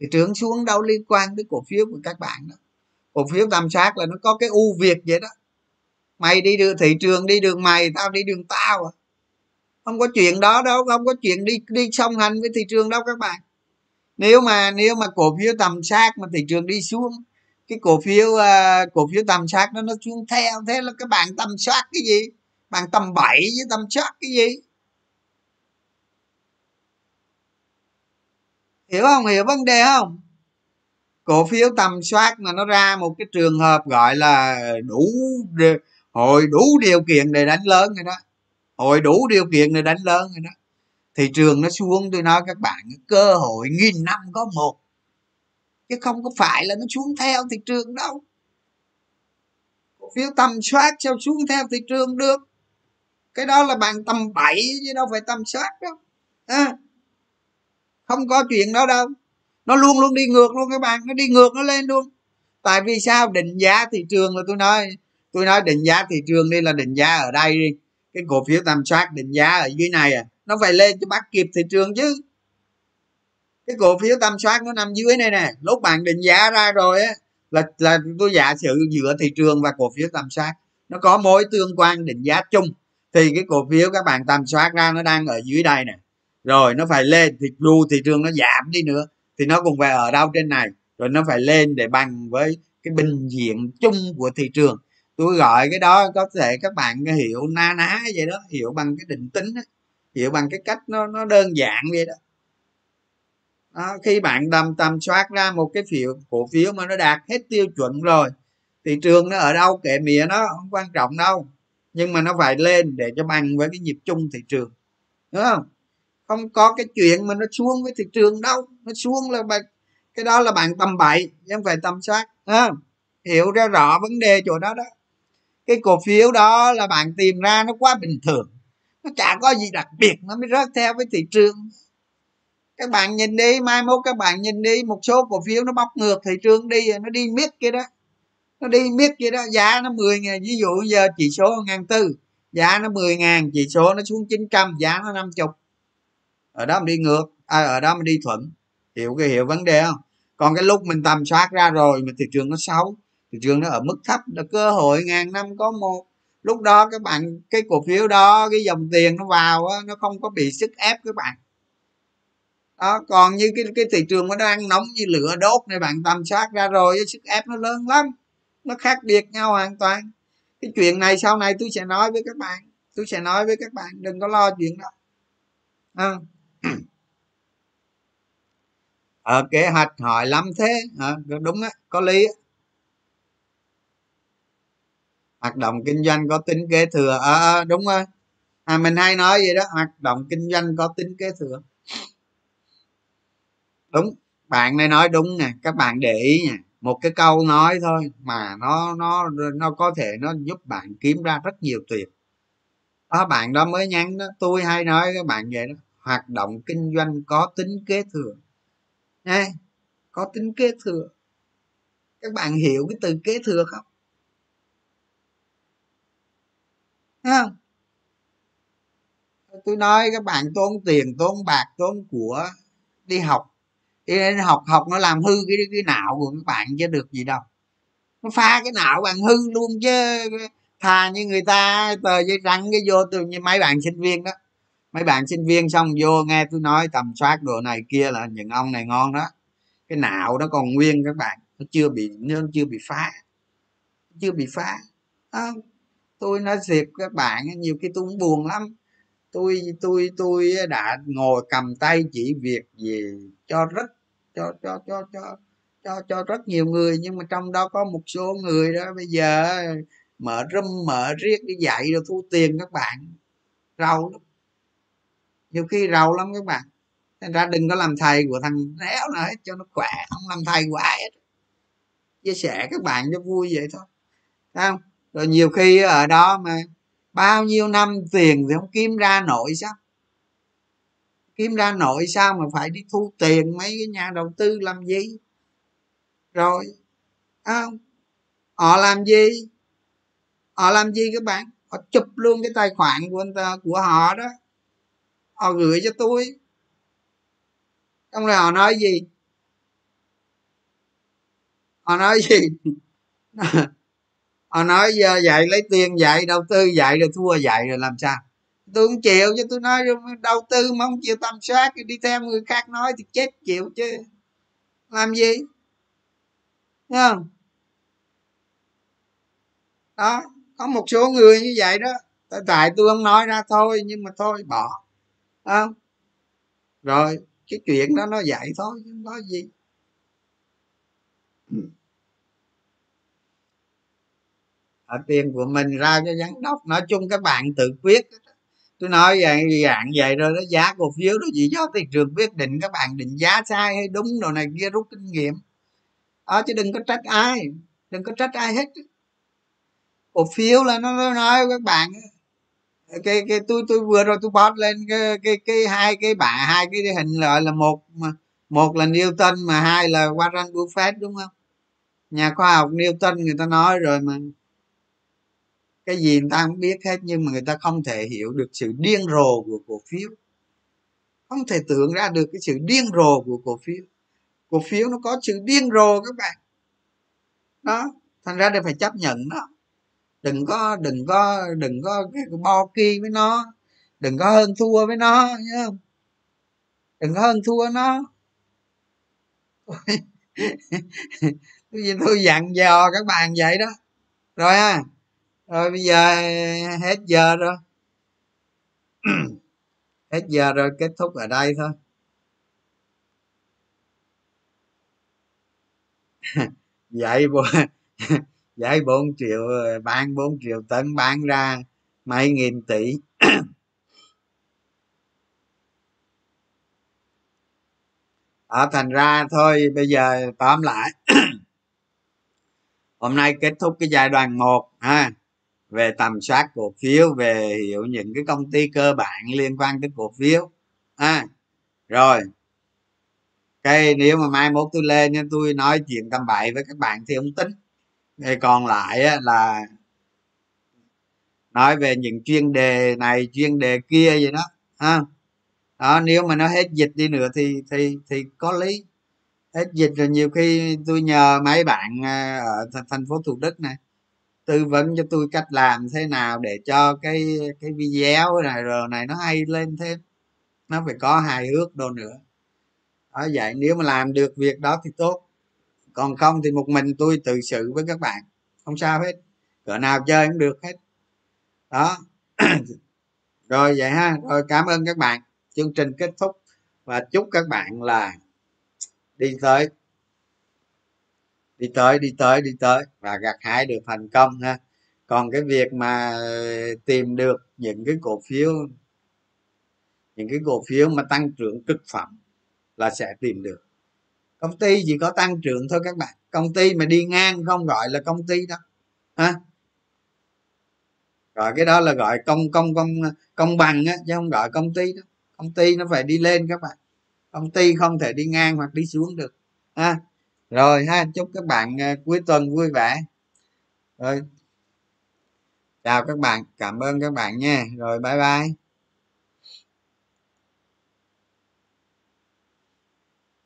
Thị trường xuống đâu liên quan tới cổ phiếu của các bạn đâu cổ phiếu tầm sát là nó có cái ưu việt vậy đó. Mày đi đường thị trường đi đường mày tao đi đường tao à. Không có chuyện đó đâu không có chuyện đi đi song hành với thị trường đâu các bạn. Nếu mà nếu mà cổ phiếu tầm sát mà thị trường đi xuống cái cổ phiếu uh, cổ phiếu tầm sát nó nó xuống theo thế là các bạn tầm soát cái gì? Bạn tầm bảy với tầm soát cái gì? Hiểu không? Hiểu vấn đề không? Cổ phiếu tầm soát mà nó ra một cái trường hợp gọi là đủ hội đủ điều kiện để đánh lớn rồi đó. Hội đủ điều kiện để đánh lớn rồi đó. Thị trường nó xuống tôi nói các bạn cơ hội nghìn năm có một. Chứ không có phải là nó xuống theo thị trường đâu. Cổ phiếu tầm soát sao xuống theo thị trường được? Cái đó là bạn tầm bảy chứ đâu phải tầm soát đâu. À, không có chuyện đó đâu nó luôn luôn đi ngược luôn các bạn, nó đi ngược nó lên luôn. Tại vì sao? Định giá thị trường là tôi nói tôi nói định giá thị trường đi là định giá ở đây đi. Cái cổ phiếu tầm soát định giá ở dưới này à nó phải lên cho bắt kịp thị trường chứ. Cái cổ phiếu tầm soát nó nằm dưới này nè, lúc bạn định giá ra rồi á, là là tôi giả sử giữa thị trường và cổ phiếu tầm soát, nó có mối tương quan định giá chung, thì cái cổ phiếu các bạn tầm soát ra nó đang ở dưới đây nè. Rồi nó phải lên thì dù thị trường nó giảm đi nữa thì nó cũng phải ở đâu trên này rồi nó phải lên để bằng với cái bình diện chung của thị trường tôi gọi cái đó có thể các bạn hiểu na ná vậy đó hiểu bằng cái định tính đó. hiểu bằng cái cách nó nó đơn giản vậy đó đó, khi bạn tầm tầm soát ra một cái phiếu cổ phiếu mà nó đạt hết tiêu chuẩn rồi thị trường nó ở đâu kệ mía nó không quan trọng đâu nhưng mà nó phải lên để cho bằng với cái nhịp chung thị trường đúng không không có cái chuyện mà nó xuống với thị trường đâu. Nó xuống là bạn cái đó là bạn tầm bậy chứ không phải tầm soát à, hiểu ra rõ vấn đề chỗ đó đó. Cái cổ phiếu đó là bạn tìm ra nó quá bình thường. Nó chả có gì đặc biệt nó mới rớt theo với thị trường. Các bạn nhìn đi mai mốt các bạn nhìn đi một số cổ phiếu nó bóc ngược thị trường đi nó đi miết kia đó. Nó đi miết kia đó giá nó 10 ngàn ví dụ giờ chỉ số ngàn tư giá nó 10 ngàn chỉ số nó xuống 900 giá nó 50 ở đó mình đi ngược à, ở đó mình đi thuận? Hiểu cái hiểu vấn đề không? Còn cái lúc mình tầm soát ra rồi mà thị trường nó xấu thị trường nó ở mức thấp là cơ hội ngàn năm có một. Lúc đó các bạn cái cổ phiếu đó cái dòng tiền nó vào á, nó không có bị sức ép các bạn. Đó còn như cái cái thị trường nó đang nóng như lửa đốt này bạn tầm soát ra rồi sức ép nó lớn lắm. Nó khác biệt nhau hoàn toàn. Cái chuyện này sau này tôi sẽ nói với các bạn tôi sẽ nói với các bạn đừng có lo chuyện đó. À ở kế hoạch hỏi lắm thế. À, đúng á có lý á. Hoạt động kinh doanh có tính kế thừa. À, à, đúng rồi. À, mình hay nói vậy đó hoạt động kinh doanh có tính kế thừa. Đúng bạn này nói đúng nè các bạn để ý nha. Một cái câu nói thôi mà nó nó nó có thể nó giúp bạn kiếm ra rất nhiều tiền. Đó bạn đó mới nhắn đó tôi hay nói các bạn vậy đó hoạt động kinh doanh có tính kế thừa ha có tính kế thừa. Các bạn hiểu cái từ kế thừa không? Thấy không? Tôi nói các bạn tốn tiền, tốn bạc, tốn của đi học. Đi học học nó làm hư cái cái não của các bạn chứ được gì đâu. Nó pha cái não bạn hư luôn chứ. Thà như người ta, tờ giấy trắng cái vô từ như mấy bạn sinh viên đó mấy bạn sinh viên xong vô nghe tôi nói tầm soát đồ này kia là những ông này ngon đó. Cái não nó còn nguyên các bạn nó chưa bị nó chưa bị phá chưa bị phá. À, tôi nói thiệt các bạn nhiều khi tôi cũng buồn lắm. Tôi tôi tôi đã ngồi cầm tay chỉ việc gì cho rất cho cho cho cho cho cho rất nhiều người nhưng mà trong đó có một số người đó bây giờ mở râm mở riết đi dạy rồi thu tiền các bạn. Rau lắm nhiều khi rầu lắm các bạn. Thành ra đừng có làm thầy của thằng réo nào hết cho nó khỏe không làm thầy của ai hết. Chia sẻ các bạn cho vui vậy thôi. Thấy không? Rồi nhiều khi ở đó mà bao nhiêu năm tiền thì không kiếm ra nổi sao? Kiếm ra nổi sao mà phải đi thu tiền mấy cái nhà đầu tư làm gì? Rồi không? Họ làm gì? Họ làm gì các bạn? Họ chụp luôn cái tài khoản của ta, của họ đó họ gửi cho tôi. Xong rồi họ nói gì? Họ nói gì? <laughs> Họ nói, giờ dạy lấy tiền dạy, đầu tư dạy rồi thua dạy rồi làm sao? Tôi không chịu, chứ tôi nói, đầu tư mà không chịu tâm soát thì đi theo người khác nói thì chết chịu chứ. Làm gì? Thấy không? Đó, có một số người như vậy đó. Tại tôi không nói ra thôi, nhưng mà thôi, bỏ không? Rồi cái chuyện đó nó vậy thôi không có gì. Ở tiền của mình ra cho giám đốc. Nói chung các bạn tự quyết tôi nói vậy dạng vậy rồi đó giá cổ phiếu đó chỉ do thị trường quyết định các bạn định giá sai hay đúng đồ này kia rút kinh nghiệm. Đó chứ đừng có trách ai đừng có trách ai hết cổ phiếu là nó nói các bạn cái cái tôi tôi vừa rồi tôi post lên cái cái cái hai cái bả hai cái hình lợi là một mà, một là Newton mà hai là Warren Buffett, đúng không? Nhà khoa học Newton người ta nói rồi mà. Cái gì người ta không biết hết nhưng mà người ta không thể hiểu được sự điên rồ của cổ phiếu. Không thể tưởng ra được cái sự điên rồ của cổ phiếu. Cổ phiếu nó có sự điên rồ các bạn. Đó, thành ra đều phải chấp nhận đó đừng có đừng có đừng có cái bo kia với nó, đừng có hơn thua với nó, nhớ không? Đừng có hơn thua nó. <laughs> Tôi dặn dò các bạn vậy đó. Rồi ha. Rồi bây giờ hết giờ rồi. <clears throat> Hết giờ rồi, kết thúc ở đây thôi. <laughs> Vậy bộ <laughs> giải 4 triệu, bán 4 triệu tấn, bán ra mấy nghìn tỷ. <clears throat> Ở thành ra thôi, bây giờ tóm lại. <clears throat> Hôm nay kết thúc cái giai đoạn một, ha. Về tầm soát cổ phiếu, về hiểu những cái công ty cơ bản liên quan tới cổ phiếu, ha. Rồi, cái nếu mà mai mốt tôi lên tôi nói chuyện tầm bậy với các bạn thì không tính thì còn lại á, là nói về những chuyên đề này chuyên đề kia gì đó ha? Đó nếu mà nó hết dịch đi nữa thì thì thì có lý. Hết dịch rồi nhiều khi tôi nhờ mấy bạn à, ở thành phố thủ đức này tư vấn cho tôi cách làm thế nào để cho cái cái video này rồi này nó hay lên thêm. Nó phải có hài hước đồ nữa. Đó vậy nếu mà làm được việc đó thì tốt còn không thì một mình tôi tự sự với các bạn. Không sao hết. Cỡ nào chơi cũng được hết. Đó. <clears throat> Rồi vậy ha. Rồi cảm ơn các bạn. Chương trình kết thúc và chúc các bạn là đi tới đi tới đi tới đi tới và gặt hái được thành công ha. Còn cái việc mà tìm được những cái cổ phiếu, những cái cổ phiếu mà tăng trưởng cực phẩm là sẽ tìm được công ty chỉ có tăng trưởng thôi các bạn. Công ty mà đi ngang không gọi là công ty đâu ha gọi cái đó là gọi công công công công bằng á, chứ không gọi công ty đó. Công ty nó phải đi lên các bạn. Công ty không thể đi ngang hoặc đi xuống được. Ha rồi ha, chúc các bạn ờ, cuối tuần vui vẻ. Rồi. Chào các bạn. Cảm ơn các bạn nha. Rồi, bye bye.